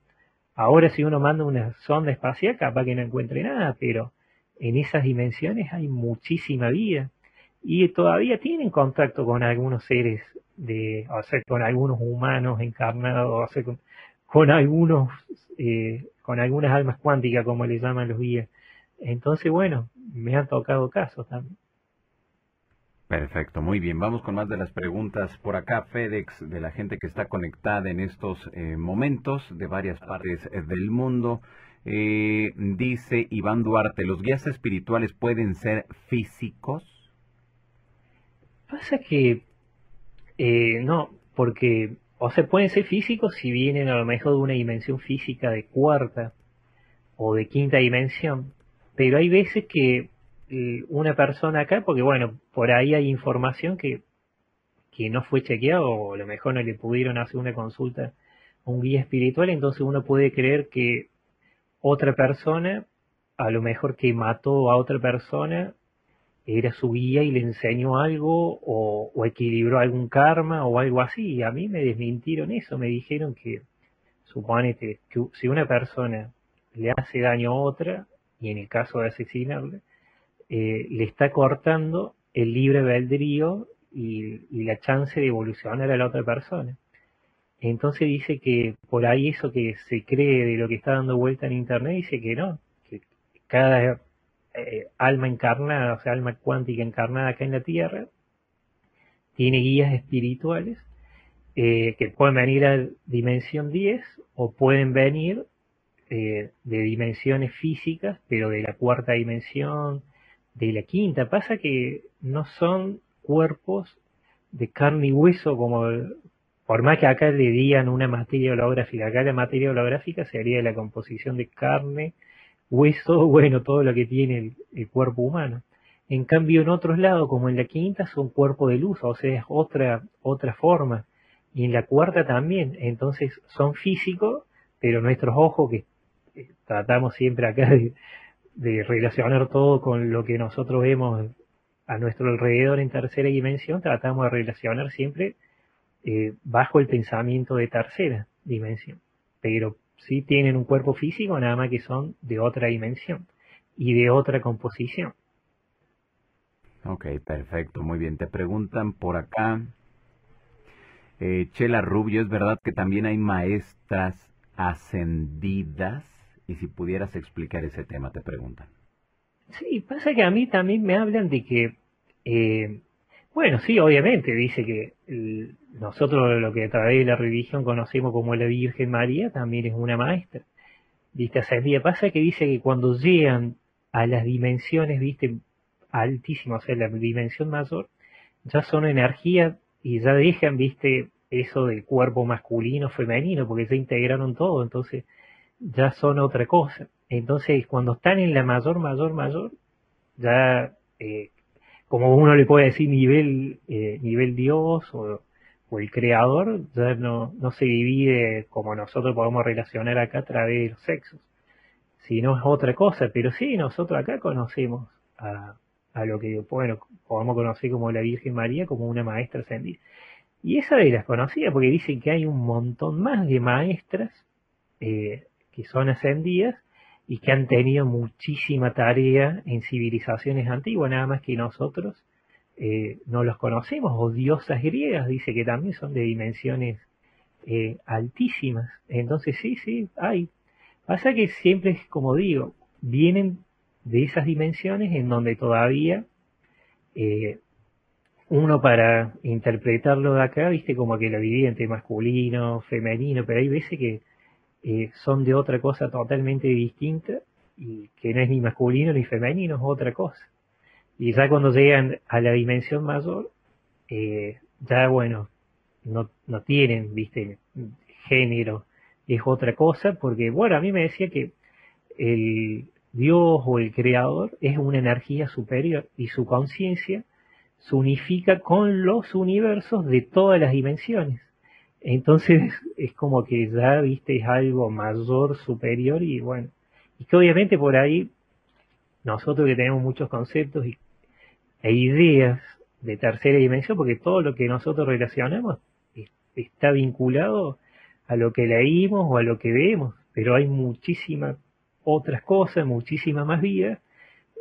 Ahora si uno manda una sonda espacial, capaz que no encuentre nada, pero en esas dimensiones hay muchísima vida. Y todavía tienen contacto con algunos seres, de, o sea, con algunos humanos encarnados, o sea, con, algunos, eh, con algunas almas cuánticas, como le llaman los guías. Entonces, bueno, me han tocado casos también. Perfecto, muy bien. Vamos con más de las preguntas por acá, FedEx, de la gente que está conectada en estos eh, momentos de varias partes eh, del mundo. Eh, dice Iván Duarte, ¿los guías espirituales pueden ser físicos? Pasa que no, porque, o sea, pueden ser físicos si vienen a lo mejor de una dimensión física de cuarta o de quinta dimensión, pero hay veces que una persona acá, porque bueno, por ahí hay información que, que no fue chequeado o a lo mejor no le pudieron hacer una consulta a un guía espiritual, entonces uno puede creer que otra persona, a lo mejor que mató a otra persona, era su guía y le enseñó algo o, o equilibró algún karma o algo así. Y a mí me desmintieron eso, me dijeron que, suponete, que si una persona le hace daño a otra, y en el caso de asesinarle, eh, le está cortando el libre albedrío y, y, la chance de evolucionar a la otra persona. Entonces dice que por ahí eso que se cree de lo que está dando vuelta en Internet, dice que no, que cada eh, alma encarnada, o sea, alma cuántica encarnada acá en la Tierra, tiene guías espirituales eh, que pueden venir a dimensión 10 o pueden venir eh, de dimensiones físicas, pero de la cuarta dimensión, de la quinta. Pasa que no son cuerpos de carne y hueso como por más que acá le digan una materia holográfica, acá la materia holográfica sería la composición de carne, hueso, bueno, todo lo que tiene el, cuerpo humano. En cambio, en otros lados, como en la quinta, son cuerpo de luz, o sea, es otra, otra forma. Y en la cuarta también. Entonces, son físicos, pero nuestros ojos, que eh, tratamos siempre acá de, de relacionar todo con lo que nosotros vemos a nuestro alrededor en tercera dimensión, tratamos de relacionar siempre eh, bajo el pensamiento de tercera dimensión. Pero sí tienen un cuerpo físico, nada más que son de otra dimensión y de otra composición. Ok, perfecto, muy bien. Te preguntan por acá, eh, Chela Rubio, ¿es verdad que también hay maestras ascendidas? Y si pudieras explicar ese tema, te preguntan. Sí, pasa que a mí también me hablan de que eh, bueno, sí, obviamente, dice que nosotros lo que a través de la religión conocemos como la Virgen María también es una maestra. Viste, ascendida. Pasa que dice que cuando llegan a las dimensiones, viste, altísimas, o sea, la dimensión mayor, ya son energía y ya dejan, viste, eso del cuerpo masculino, femenino, porque se integraron todo, entonces ya son otra cosa. Entonces, cuando están en la mayor, mayor, mayor, ya eh, como uno le puede decir nivel, eh, nivel Dios o, el creador, ya no, no se divide como nosotros podemos relacionar acá a través de los sexos, sino es otra cosa, pero sí, nosotros acá conocemos a, a lo que, bueno, podemos conocer como la Virgen María, como una maestra ascendida. Y esa de las conocía, porque dicen que hay un montón más de maestras eh, que son ascendidas, y que han tenido muchísima tarea en civilizaciones antiguas, nada más que nosotros eh, no los conocemos, o diosas griegas, dice que también son de dimensiones eh, altísimas. Entonces sí, sí, hay. Pasa que siempre es como digo, vienen de esas dimensiones en donde todavía eh, uno para interpretarlo de acá, viste como que lo divide entre masculino, femenino, pero hay veces que eh, son de otra cosa totalmente distinta y que no es ni masculino ni femenino, es otra cosa. Y ya cuando llegan a la dimensión mayor, eh, ya bueno, no, no tienen, viste, género, es otra cosa, porque bueno, a mí me decía que el Dios o el Creador es una energía superior y su conciencia se unifica con los universos de todas las dimensiones. Entonces es como que ya, viste, es algo mayor, superior y bueno, y que obviamente por ahí nosotros que tenemos muchos conceptos y, e ideas de tercera dimensión, porque todo lo que nosotros relacionamos está vinculado a lo que leímos o a lo que vemos, pero hay muchísimas otras cosas, muchísimas más vidas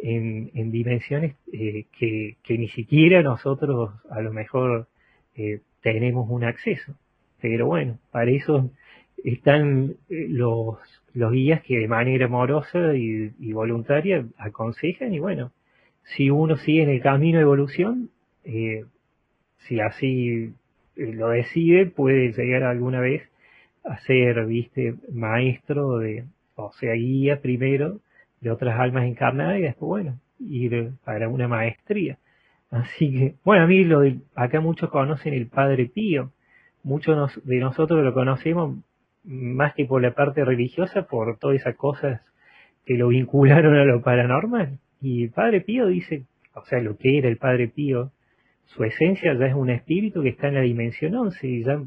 en, en dimensiones eh, que, que, ni siquiera nosotros a lo mejor eh, tenemos un acceso. Pero bueno, para eso están eh, los, los guías que de manera amorosa y, voluntaria aconsejan y bueno, si uno sigue en el camino de evolución, eh, si así eh, lo decide, puede llegar alguna vez a ser, viste, maestro de, o sea, guía primero de otras almas encarnadas y después, bueno, ir para una maestría. Así que, bueno, a mí lo de, acá muchos conocen el Padre Pío, muchos de nosotros lo conocemos más que por la parte religiosa, por todas esas cosas que lo vincularon a lo paranormal. Y el Padre Pío dice, o sea, lo que era el Padre Pío, su esencia ya es un espíritu que está en la dimensión 11 y ya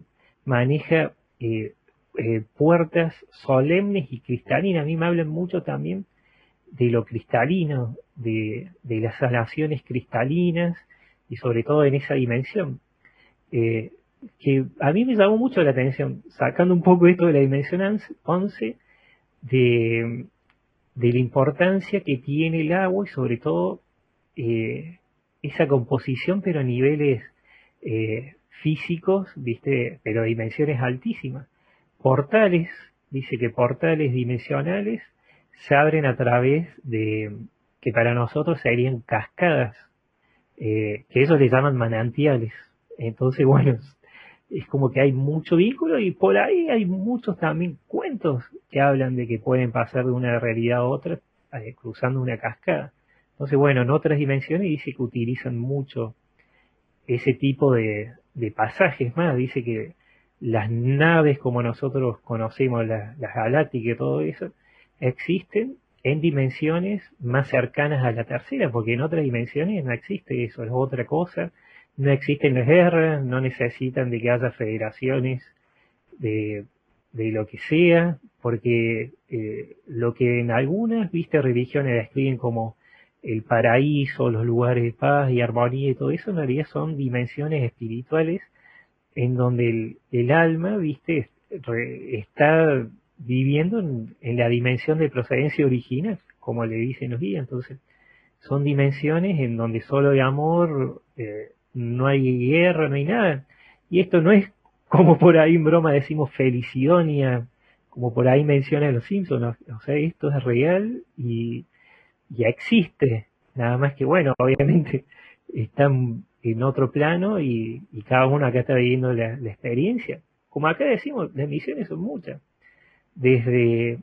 maneja eh, eh, puertas solemnes y cristalinas. A mí me hablan mucho también de lo cristalino, de, de las sanaciones cristalinas y sobre todo en esa dimensión. Eh, que a mí me llamó mucho la atención, sacando un poco esto de la dimensión 11, de, de la importancia que tiene el agua y sobre todo eh, esa composición, pero a niveles eh, físicos, viste, pero a dimensiones altísimas. Portales, dice que portales dimensionales se abren a través de, que para nosotros serían cascadas, eh, que ellos le llaman manantiales, Entonces, bueno, es como que hay mucho vínculo y por ahí hay muchos también cuentos que hablan de que pueden pasar de una realidad a otra eh, cruzando una cascada. Entonces, bueno, en otras dimensiones dice que utilizan mucho ese tipo de, pasajes más. Dice que las naves como nosotros conocemos, las, las galácticas y todo eso, existen en dimensiones más cercanas a la tercera, porque en otras dimensiones no existe eso, es otra cosa no existen las guerras, no necesitan de que haya federaciones de, lo que sea, porque eh, lo que en algunas, viste, religiones describen como el paraíso, los lugares de paz y armonía y todo eso, en realidad son dimensiones espirituales en donde el, alma, viste, está viviendo en, la dimensión de procedencia original, como le dicen los guías. Entonces, son dimensiones en donde solo hay amor, eh, no hay guerra, no hay nada. Y esto no es como por ahí en broma decimos felicidonia, como por ahí menciona los Simpsons, o sea, esto es real y ya existe, nada más que bueno, obviamente están en otro plano y, cada uno acá está viviendo la, experiencia. Como acá decimos, las misiones son muchas. Desde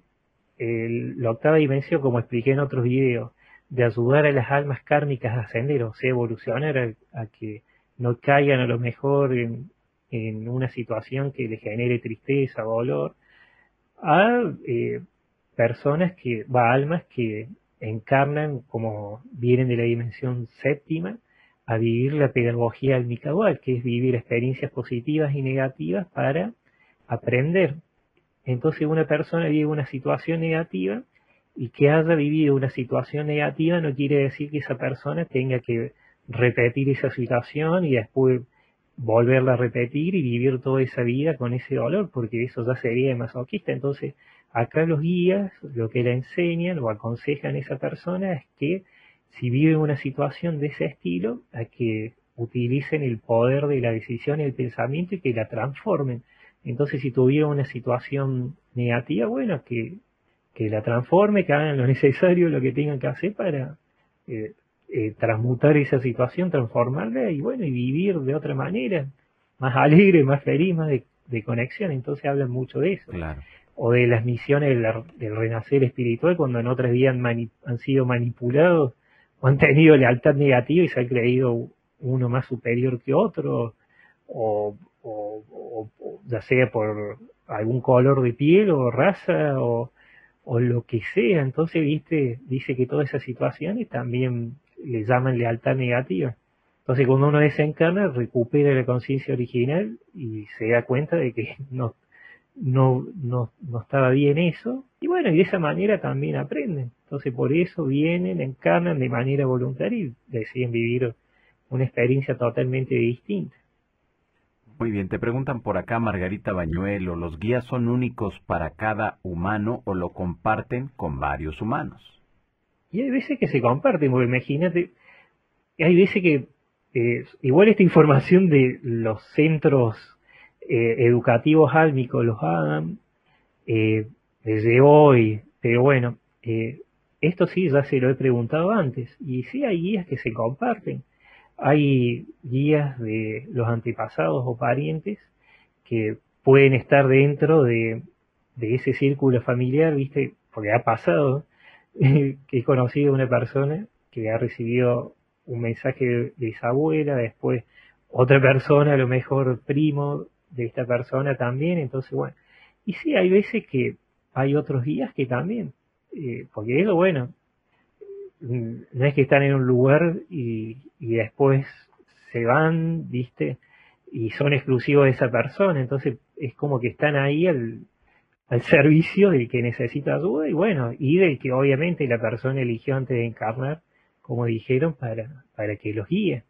la octava dimensión, como expliqué en otros videos, de ayudar a las almas kármicas a ascender, o sea, evolucionar, a, que no caigan a lo mejor en, una situación que les genere tristeza dolor, a eh, personas que, va, almas que encarnan como vienen de la dimensión séptima a vivir la pedagogía almicadual, que es vivir experiencias positivas y negativas para aprender. Entonces una persona vive una situación negativa y que haya vivido una situación negativa no quiere decir que esa persona tenga que repetir esa situación y después volverla a repetir y vivir toda esa vida con ese dolor, porque eso ya sería masoquista. Entonces, acá los guías lo que le enseñan o aconsejan a esa persona es que si vive una situación de ese estilo, a que utilicen el poder de la decisión y el pensamiento y que la transformen. Entonces, si tuviera una situación negativa, bueno, que que la transforme, que hagan lo necesario, lo que tengan que hacer para eh, eh, transmutar esa situación, transformarla y bueno, y vivir de otra manera, más alegre, más feliz, más de, conexión. Entonces hablan mucho de eso. O de las misiones del, renacer espiritual, cuando en otras vidas han, sido manipulados o han tenido lealtad negativa y se ha creído uno más superior que otro, o, o ya sea por algún color de piel o raza, o, o lo que sea. Entonces, viste, dice que todas esas situaciones también le llaman lealtad negativa. Entonces, cuando uno desencarna, recupera la conciencia original y se da cuenta de que no, no, no, no estaba bien eso. Y bueno, y de esa manera también aprenden. Entonces, por eso vienen, encarnan de manera voluntaria y deciden vivir una experiencia totalmente distinta. Muy bien, te preguntan por acá, Margarita Bañuelo, ¿los guías son únicos para cada humano o lo comparten con varios humanos? Y hay veces que se comparten, porque imagínate, hay veces que eh, igual esta información de los centros eh, educativos álmicos los hagan eh, desde hoy, pero bueno, esto sí ya se lo he preguntado antes, y sí hay guías que se comparten hay guías de los antepasados o parientes que pueden estar dentro de, ese círculo familiar, ¿viste? Porque ha pasado que he conocido una persona que ha recibido un mensaje de, esa abuela, después otra persona, a lo mejor primo de esta persona también, entonces bueno. Y sí, hay veces que hay otros guías que también, eh, porque eso, bueno, no es que están en un lugar y, después se van, viste, y son exclusivos de esa persona, entonces es como que están ahí al, al servicio del que necesita ayuda y bueno, y del que obviamente la persona eligió antes de encarnar, como dijeron, para, para que los guíe.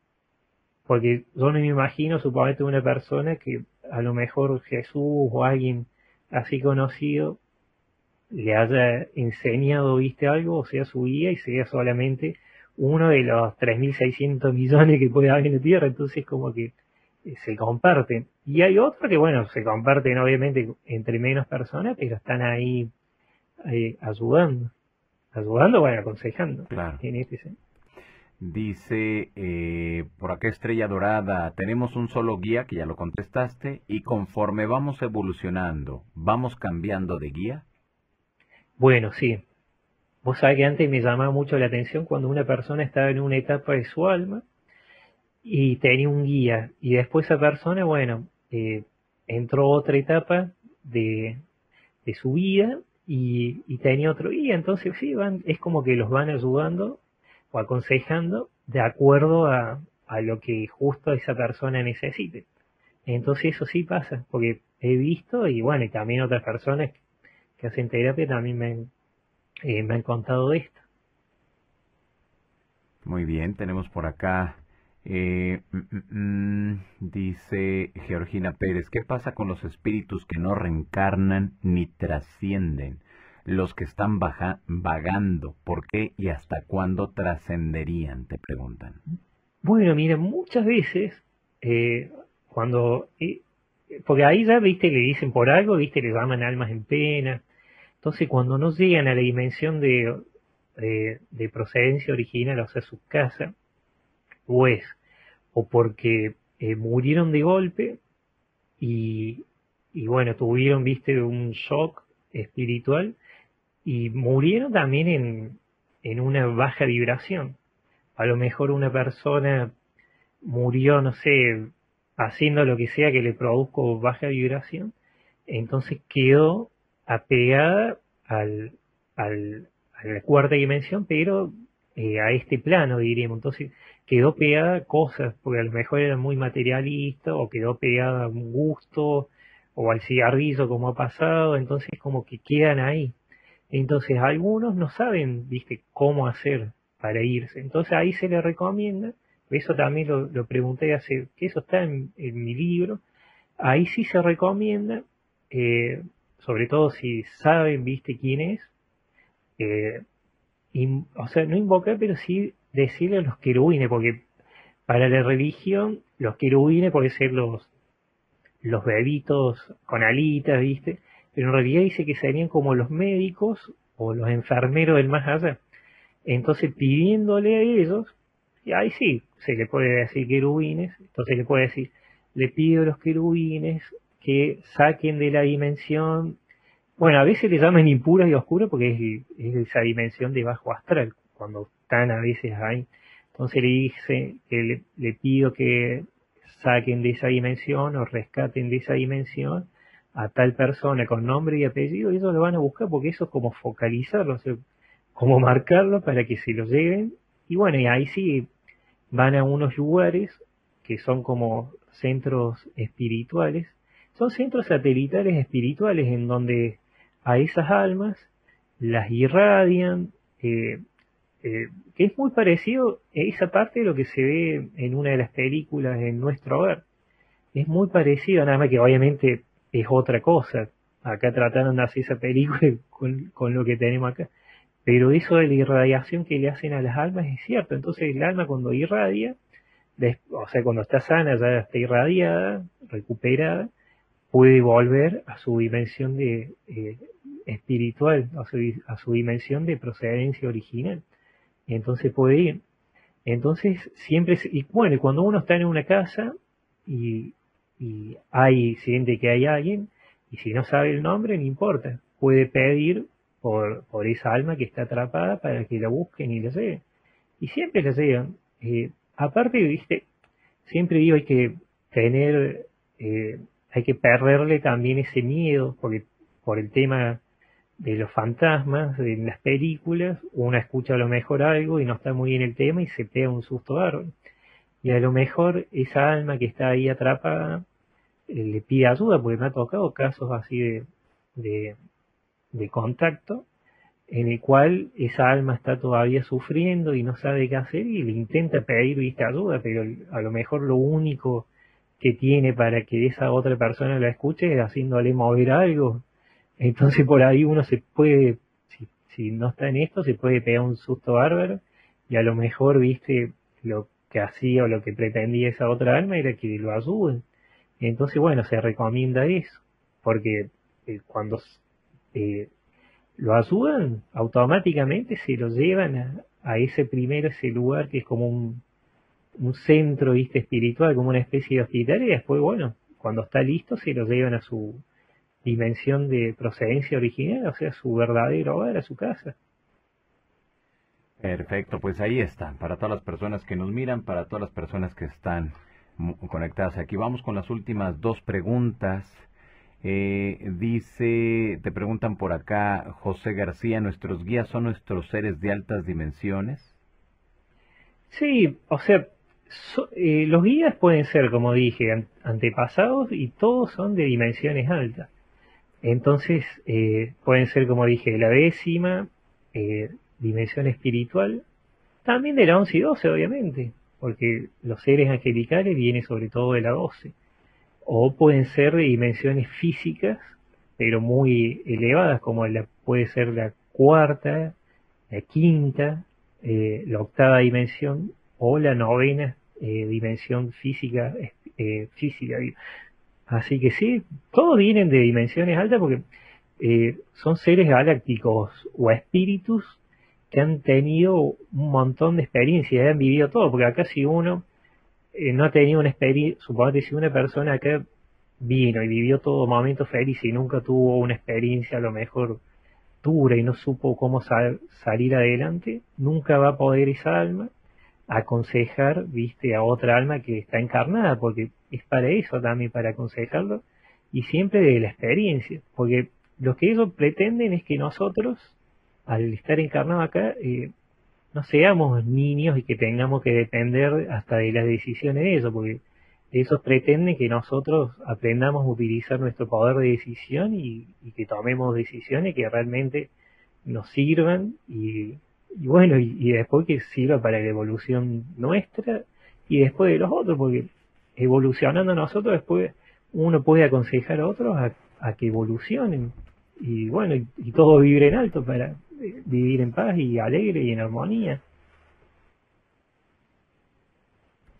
Porque yo no me imagino, suponete, una persona que a lo mejor Jesús o alguien así conocido le haya enseñado, viste, algo, o sea, su guía y sea solamente uno de los 3.600 millones que puede haber en la Tierra, entonces como que eh, se comparten. Y hay otros que, bueno, se comparten obviamente entre menos personas, pero están ahí eh, ayudando. Ayudando, bueno, aconsejando. Claro. En este Dice, eh, por acá Estrella Dorada, tenemos un solo guía, que ya lo contestaste, y conforme vamos evolucionando, ¿vamos cambiando de guía? Bueno, sí. Vos sabés que antes me llamaba mucho la atención cuando una persona estaba en una etapa de su alma y tenía un guía, y después esa persona, bueno, eh, entró otra etapa de, de su vida y, y, tenía otro guía, entonces sí, van, es como que los van ayudando o aconsejando de acuerdo a, a lo que justo esa persona necesite. Entonces eso sí pasa, porque he visto y bueno, y también otras personas que hacen terapia también me han, eh, me han contado de esto. Muy bien, tenemos por acá, eh, mm, mm, mm, dice Georgina Pérez, ¿qué pasa con los espíritus que no reencarnan ni trascienden? los que están baja, vagando, ¿por qué y hasta cuándo trascenderían? Te preguntan. Bueno, mira, muchas veces, eh, cuando, eh, porque ahí ya, viste, le dicen por algo, viste, le llaman almas en pena. Entonces, cuando no llegan a la dimensión de, de, procedencia original, o sea, su casa, o es, o porque eh, murieron de golpe y, y bueno, tuvieron, viste, un shock espiritual y murieron también en, en una baja vibración. A lo mejor una persona murió, no sé, haciendo lo que sea que le produzca baja vibración, entonces quedó apegada al, al, a la cuarta dimensión, pero eh, a este plano, diríamos. Entonces quedó pegada a cosas, porque a lo mejor era muy materialista, o quedó pegada a un gusto, o al cigarrillo como ha pasado, entonces como que quedan ahí. Entonces algunos no saben, viste, cómo hacer para irse. Entonces ahí se les recomienda, eso también lo, pregunté hace, que eso está en, mi libro, ahí sí se recomienda, eh, sobre todo si saben, viste, quién es, eh, o sea, no invocar, pero sí decirle a los querubines, porque para la religión los querubines pueden ser los, los bebitos con alitas, viste, pero en realidad dice que serían como los médicos o los enfermeros del más allá. Entonces pidiéndole a ellos, y ahí sí, se le puede decir querubines, entonces le puede decir, le pido a los querubines que saquen de la dimensión, bueno, a veces le llaman impuras y oscuras porque es, esa dimensión de bajo astral, cuando están a veces ahí. Entonces le dice que le, le pido que saquen de esa dimensión o rescaten de esa dimensión a tal persona con nombre y apellido, y ellos lo van a buscar porque eso es como focalizarlo, como marcarlo para que se lo lleven. Y bueno, y ahí sí van a unos lugares que son como centros espirituales, son centros satelitales espirituales en donde a esas almas las irradian, eh, eh, que es muy parecido a esa parte de lo que se ve en una de las películas en nuestro hogar. Es muy parecido, nada más que obviamente es otra cosa. Acá trataron de hacer esa película con, lo que tenemos acá. Pero eso de la irradiación que le hacen a las almas es cierto. Entonces el alma cuando irradia, o sea, cuando está sana, ya está irradiada, recuperada, puede volver a su dimensión de eh, espiritual, a su, a su dimensión de procedencia original. Entonces puede ir. Entonces siempre, y bueno, cuando uno está en una casa y y hay, siente que hay alguien, y si no sabe el nombre, no importa, puede pedir por, por esa alma que está atrapada para que la busquen y la lleven. Y siempre la llevan. Eh, aparte, viste, siempre digo hay que tener, eh, hay que perderle también ese miedo, porque por el tema de los fantasmas, de las películas, uno escucha a lo mejor algo y no está muy en el tema y se pega un susto árbol. Y a lo mejor esa alma que está ahí atrapada eh, le pide ayuda, porque me ha tocado casos así de, de, contacto, en el cual esa alma está todavía sufriendo y no sabe qué hacer y le intenta pedir vista ayuda, pero a lo mejor lo único que tiene para que esa otra persona la escuche es haciéndole mover algo. Entonces por ahí uno se puede, si, no está en esto, se puede pegar un susto bárbaro y a lo mejor, viste, lo que hacía o lo que pretendía esa otra alma era que lo ayuden. Entonces, bueno, se recomienda eso, porque eh, cuando eh, lo ayudan, automáticamente se lo llevan a ese primero, ese lugar que es como un, un centro ¿viste? espiritual, como una especie de hospital, y después, bueno, cuando está listo se lo llevan a su dimensión de procedencia original, o sea, su verdadero hogar, a su casa. Perfecto, pues ahí está, para todas las personas que nos miran, para todas las personas que están conectadas aquí. Vamos con las últimas dos preguntas. Eh, dice, te preguntan por acá, José García, ¿nuestros guías son nuestros seres de altas dimensiones? Sí, o sea, eh, los guías pueden ser, como dije, antepasados y todos son de dimensiones altas. Entonces, eh, pueden ser, como dije, la décima dimensión espiritual, también de la once y doce, obviamente, porque los seres angelicales vienen sobre todo de la doce o pueden ser dimensiones físicas, pero muy elevadas, como la, puede ser la cuarta, la quinta, eh, la octava dimensión o la novena eh, dimensión física, eh, física. Así que sí, todos vienen de dimensiones altas porque son seres galácticos o espíritus que han tenido un montón de experiencias, han vivido todo, porque acá si uno eh, no ha tenido una experiencia, supongo si una persona que vino y vivió todo momento feliz y nunca tuvo una experiencia a lo mejor dura y no supo cómo salir adelante, nunca va a poder esa alma aconsejar, viste, a otra alma que está encarnada, porque es para eso también, para aconsejarlo, y siempre de la experiencia, porque lo que ellos pretenden es que nosotros, al estar encarnados acá, eh, no seamos niños y que tengamos que depender hasta de las decisiones de ellos, porque ellos pretenden que nosotros aprendamos a utilizar nuestro poder de decisión y, que tomemos decisiones que realmente nos sirvan y, bueno, y, después que sirva para la evolución nuestra y después de los otros, porque evolucionando nosotros después uno puede aconsejar a otros a, que evolucionen y bueno, y, y todo vibre en alto para, vivir en paz y alegre y en armonía.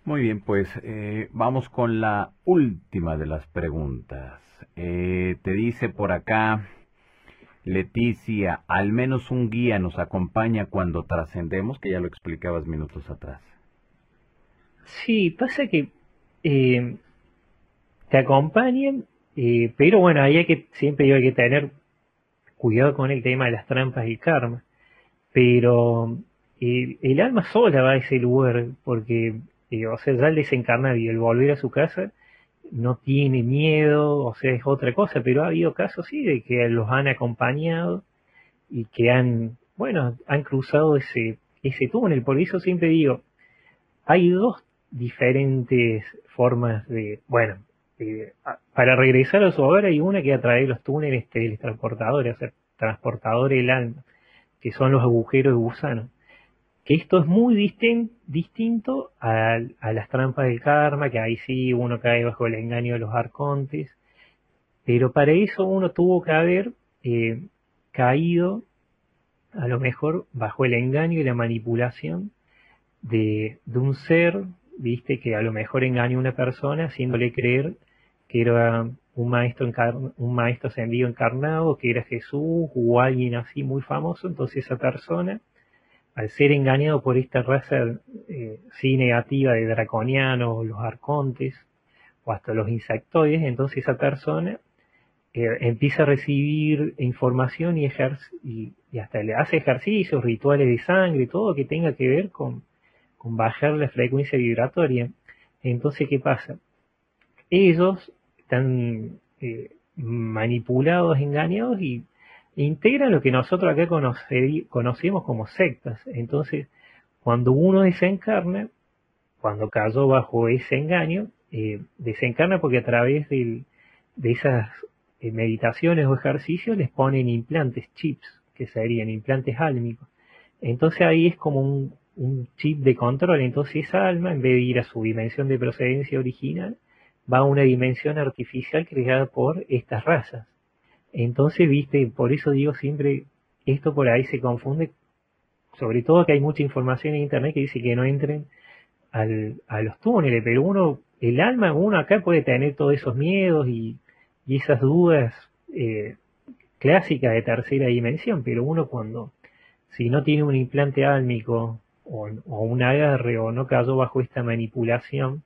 Muy bien, pues eh, vamos con la última de las preguntas. Eh, te dice por acá Leticia, al menos un guía nos acompaña cuando trascendemos, que ya lo explicabas minutos atrás. Sí, pasa que eh, te acompañan, pero bueno, ahí hay que siempre hay que tener cuidado con el tema de las trampas y karma, pero eh, el, alma sola va a ese lugar, porque, eh, o sea, ya el desencarnar y el volver a su casa no tiene miedo, o sea, es otra cosa, pero ha habido casos, sí, de que los han acompañado y que han, bueno, han cruzado ese, ese túnel, por eso siempre digo, hay dos diferentes formas de, bueno, para regresar a su hogar hay una que a través de los túneles teletransportadores, o sea, transportadores del alma, que son los agujeros de gusano. Que esto es muy distinto a, las trampas del karma, que ahí sí uno cae bajo el engaño de los arcontes, pero para eso uno tuvo que haber eh, caído a lo mejor bajo el engaño y la manipulación de, de un ser, viste, que a lo mejor engaña a una persona haciéndole creer que era un maestro, un maestro ascendido encarnado, que era Jesús o alguien así muy famoso, entonces esa persona, al ser engañado por esta raza eh, sí negativa de draconianos, los arcontes, o hasta los insectoides, entonces esa persona eh, empieza a recibir información y, y, hasta le hace ejercicios, rituales de sangre, todo que tenga que ver con, con bajar la frecuencia vibratoria. Entonces, ¿qué pasa? Ellos están eh, manipulados, engañados y integran lo que nosotros acá conocemos como sectas. Entonces, cuando uno desencarna, cuando cayó bajo ese engaño, eh, desencarna porque a través de esas eh, meditaciones o ejercicios les ponen implantes, chips, que serían implantes álmicos. Entonces ahí es como un, un chip de control. Entonces esa alma, en vez de ir a su dimensión de procedencia original, va a una dimensión artificial creada por estas razas. Entonces, viste, por eso digo siempre, esto por ahí se confunde, sobre todo que hay mucha información en internet que dice que no entren al, a los túneles, pero uno, el alma, uno acá puede tener todos esos miedos y, y esas dudas eh, clásicas de tercera dimensión, pero uno cuando si no tiene un implante álmico o, un agarre o no cayó bajo esta manipulación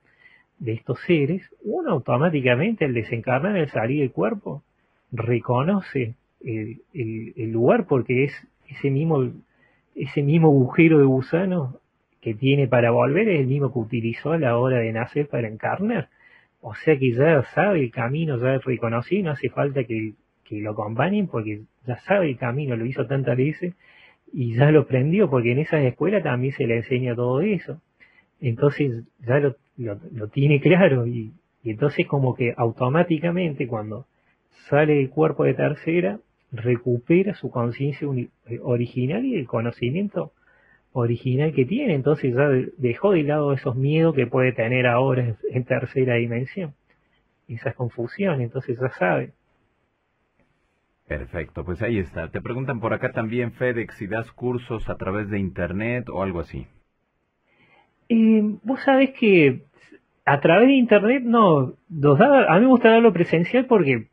de estos seres, uno automáticamente al desencarnar, al salir del cuerpo, reconoce el, lugar porque es ese mismo, ese mismo agujero de gusano que tiene para volver es el mismo que utilizó a la hora de nacer para encarnar. O sea que ya sabe el camino, ya reconocí, no hace falta que, que lo acompañen porque ya sabe el camino, lo hizo tantas veces y ya lo aprendió porque en esas escuelas también se le enseña todo eso. Entonces ya lo, lo, tiene claro y, y, entonces como que automáticamente cuando sale del cuerpo de tercera recupera su conciencia eh, original y el conocimiento original que tiene. Entonces ya dejó de lado esos miedos que puede tener ahora en tercera dimensión. Esas confusiones, entonces ya sabe. Perfecto, pues ahí está. Te preguntan por acá también, FedEx, si das cursos a través de Internet o algo así. Eh, vos sabés que a través de Internet no, los a mí me gusta darlo presencial porque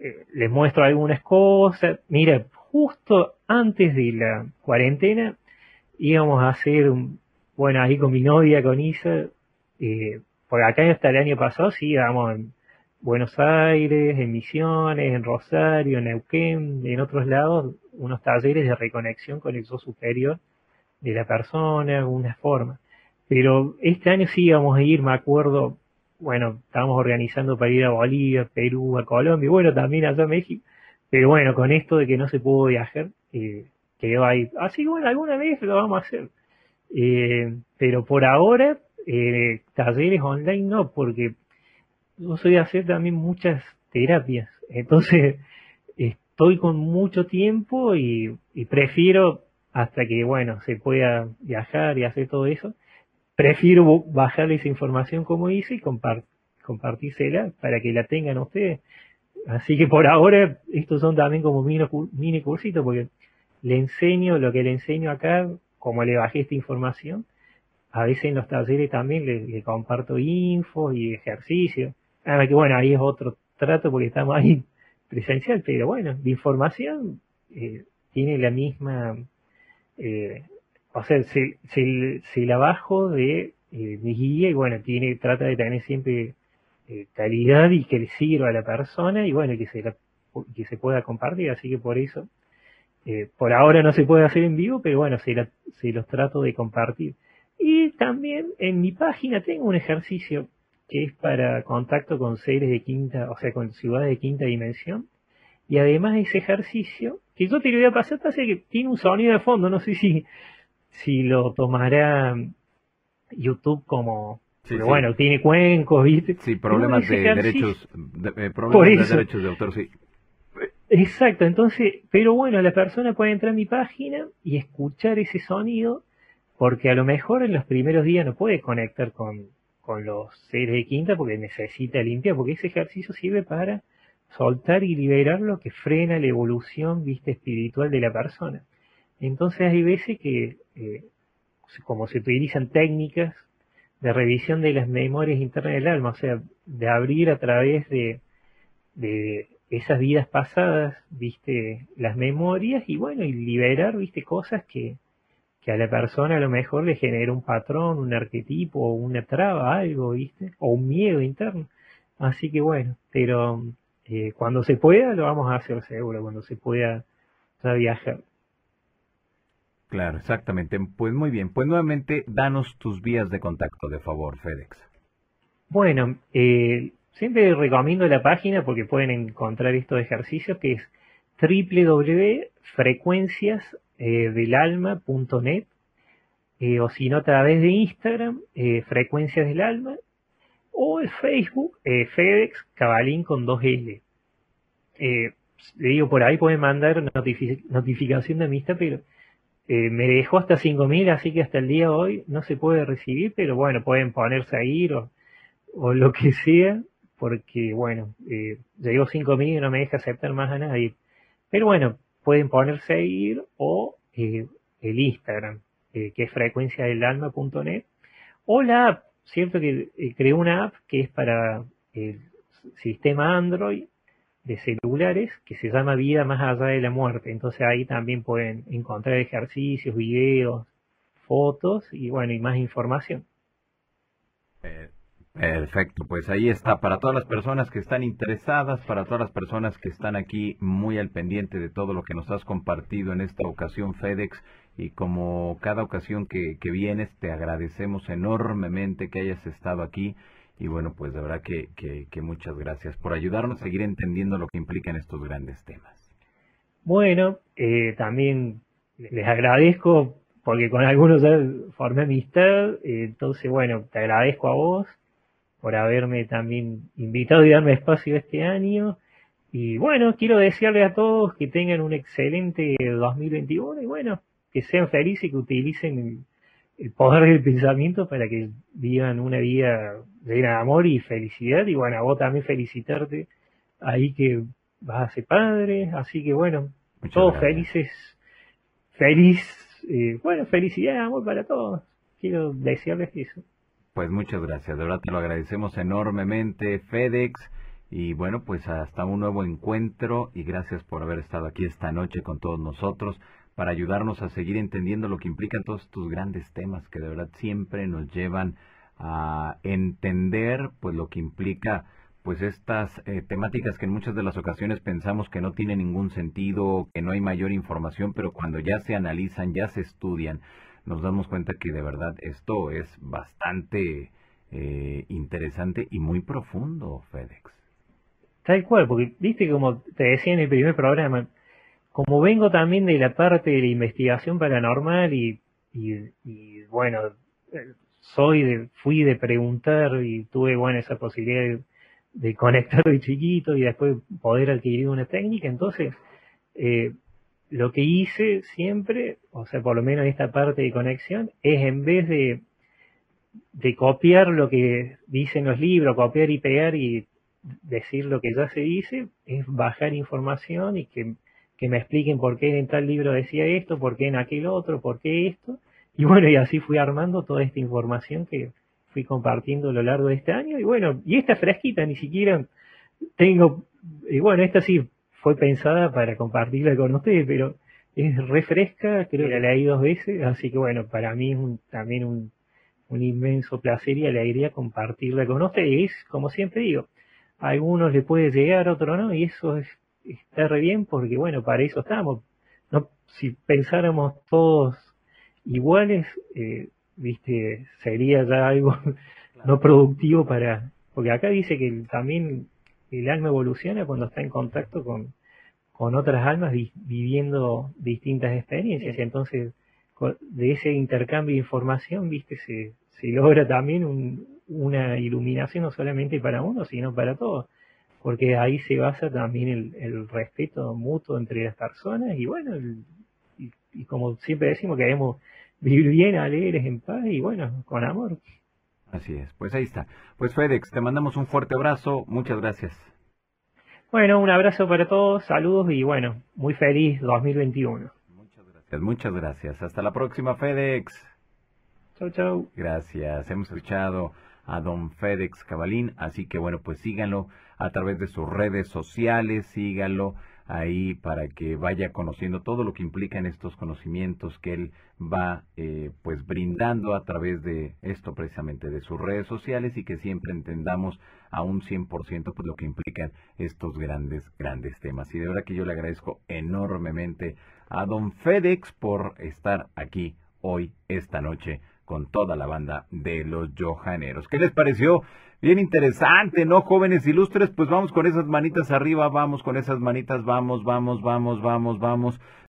eh, les muestro algunas cosas. Mira, justo antes de la cuarentena íbamos a hacer, un, bueno, ahí con mi novia, con Isa, eh, por acá hasta el año pasado sí íbamos en Buenos Aires, en Misiones, en Rosario, en Neuquén, en otros lados, unos talleres de reconexión con el yo superior de la persona, alguna forma. Pero este año sí íbamos a ir, me acuerdo, bueno, estábamos organizando para ir a Bolivia, Perú, a Colombia, y bueno, también allá a México, pero bueno, con esto de que no se pudo viajar, eh, quedó ahí. Así que bueno, alguna vez lo vamos a hacer. Eh, pero por ahora, eh, talleres online no, porque yo soy de hacer también muchas terapias. Entonces, estoy con mucho tiempo y, prefiero, hasta que, bueno, se pueda viajar y hacer todo eso, prefiero bajar esa información como hice y compartírsela para que la tengan ustedes. Así que por ahora, estos son también como mini, mini cursitos, porque le enseño lo que le enseño acá, como le bajé esta información. A veces en los talleres también le, comparto info y ejercicios Ah, que bueno, ahí es otro trato porque estamos ahí presencial, pero bueno, de información eh, tiene la misma, eh, o sea, se, la bajo de eh, mi guía y bueno, tiene, trata de tener siempre calidad y que le sirva a la persona y bueno, que se, que se pueda compartir, así que por eso, por ahora no se puede hacer en vivo, pero bueno, se, se los trato de compartir. Y también en mi página tengo un ejercicio que es para contacto con seres de quinta, o sea, con ciudades de quinta dimensión. Y además ese ejercicio, que yo te lo voy a pasar, pasa que tiene un sonido de fondo, no sé si, si lo tomará YouTube como, pero bueno, tiene cuencos, ¿viste? Sí, problemas de derechos, de, eh, problemas de derechos de autor, sí. Exacto, entonces, pero bueno, la persona puede entrar a mi página y escuchar ese sonido, porque a lo mejor en los primeros días no puede conectar con, con los seres de quinta porque necesita limpiar, porque ese ejercicio sirve para soltar y liberar lo que frena la evolución vista espiritual de la persona. Entonces hay veces que, eh, como se utilizan técnicas de revisión de las memorias internas del alma, o sea, de abrir a través de, de esas vidas pasadas, viste, las memorias y bueno, y liberar, viste, cosas que, que a la persona a lo mejor le genera un patrón, un arquetipo, una traba, algo, ¿viste? O un miedo interno. Así que bueno, pero eh, cuando se pueda lo vamos a hacer seguro, cuando se pueda viajar. Claro, exactamente. Pues muy bien. Pues nuevamente, danos tus vías de contacto, de favor, FedEx. Bueno, eh, siempre recomiendo la página porque pueden encontrar estos ejercicios que es www.frecuencias eh, eh, o si no a través de Instagram, eh, Frecuencias del Alma, o el Facebook, FedEx Cabalín con 2L. le digo, por ahí pueden mandar notificación de amistad, pero me dejó hasta 5.000, así que hasta el día de hoy no se puede recibir, pero bueno, pueden ponerse a ir o, lo que sea, porque bueno, eh, llegó 5.000 y no me deja aceptar más a nadie. Pero bueno, pueden ponerse a ir o eh, el Instagram, eh, que es frecuenciadelalma.net, o la app, cierto que eh, creé una app que es para el sistema Android, de celulares que se llama Vida más allá de la muerte. Entonces ahí también pueden encontrar ejercicios, videos, fotos y bueno, y más información. Perfecto, pues ahí está, para todas las personas que están interesadas, para todas las personas que están aquí muy al pendiente de todo lo que nos has compartido en esta ocasión, FedEx, y como cada ocasión que, que vienes, te agradecemos enormemente que hayas estado aquí, y bueno, pues de verdad que, muchas gracias por ayudarnos a seguir entendiendo lo que implican estos grandes temas. Bueno, eh, también les agradezco porque con algunos ya formé amistad, entonces bueno, te agradezco a vos por haberme también invitado y darme espacio este año. Y bueno, quiero desearle a todos que tengan un excelente 2021 y bueno, que sean felices y que utilicen el, poder del pensamiento para que vivan una vida llena de amor y felicidad. Y bueno, a vos también felicitarte ahí que vas a ser padre. Así que bueno, todos felices, feliz, eh, bueno, felicidad, amor para todos. Quiero desearles eso. Pues muchas gracias, de verdad te lo agradecemos enormemente, FedEx. Y bueno, pues hasta un nuevo encuentro y gracias por haber estado aquí esta noche con todos nosotros para ayudarnos a seguir entendiendo lo que implican todos estos grandes temas que de verdad siempre nos llevan a entender pues lo que implica pues estas eh, temáticas que en muchas de las ocasiones pensamos que no tienen ningún sentido, que no hay mayor información, pero cuando ya se analizan, ya se estudian, nos damos cuenta que de verdad esto es bastante eh, interesante y muy profundo, FedEx. Tal cual, porque viste como te decía en el primer programa, como vengo también de la parte de la investigación paranormal y, bueno, soy de, fui de preguntar y tuve bueno esa posibilidad de, conectar de chiquito y después poder adquirir una técnica, entonces eh, lo que hice siempre, o sea, por lo menos esta parte de conexión, es en vez de, de copiar lo que dicen los libros, copiar y pegar y decir lo que ya se dice, es bajar información y que, que me expliquen por qué en tal libro decía esto, por qué en aquel otro, por qué esto. Y bueno, y así fui armando toda esta información que fui compartiendo a lo largo de este año. Y bueno, y esta fresquita, ni siquiera tengo, y bueno, esta sí fue pensada para compartirla con ustedes, pero es refresca, creo que la leí dos veces, así que bueno, para mí es también un, inmenso placer y alegría compartirla con ustedes. Como siempre digo, a algunos le puede llegar, a otros no, y eso es, está re bien porque bueno, para eso estamos. No, si pensáramos todos iguales, eh, viste, sería ya algo no productivo para, porque acá dice que también el alma evoluciona cuando está en contacto con, con otras almas viviendo distintas experiencias. Entonces, de ese intercambio de información, viste, se, se logra también una iluminación no solamente para uno, sino para todos. Porque ahí se basa también el, respeto mutuo entre las personas y bueno, y, como siempre decimos, queremos vivir bien, alegres, en paz y bueno, con amor. Así es, pues ahí está. Pues FedEx, te mandamos un fuerte abrazo, muchas gracias. Bueno, un abrazo para todos, saludos y bueno, muy feliz 2021. Muchas gracias, muchas gracias. Hasta la próxima, FedEx. Chau, chau. Gracias. Hemos escuchado a don FedEx Cabalín, así que bueno, pues síganlo a través de sus redes sociales, síganlo ahí para que vaya conociendo todo lo que implican estos conocimientos que él va eh, pues brindando a través de esto precisamente de sus redes sociales y que siempre entendamos a un 100% pues lo que implican estos grandes grandes temas. Y de verdad que yo le agradezco enormemente a don FedEx por estar aquí hoy esta noche con toda la banda de los Johaneros. ¿Qué les pareció? Bien interesante, ¿no? Jóvenes ilustres, pues vamos con esas manitas arriba, vamos con esas manitas, vamos, vamos, vamos, vamos, vamos.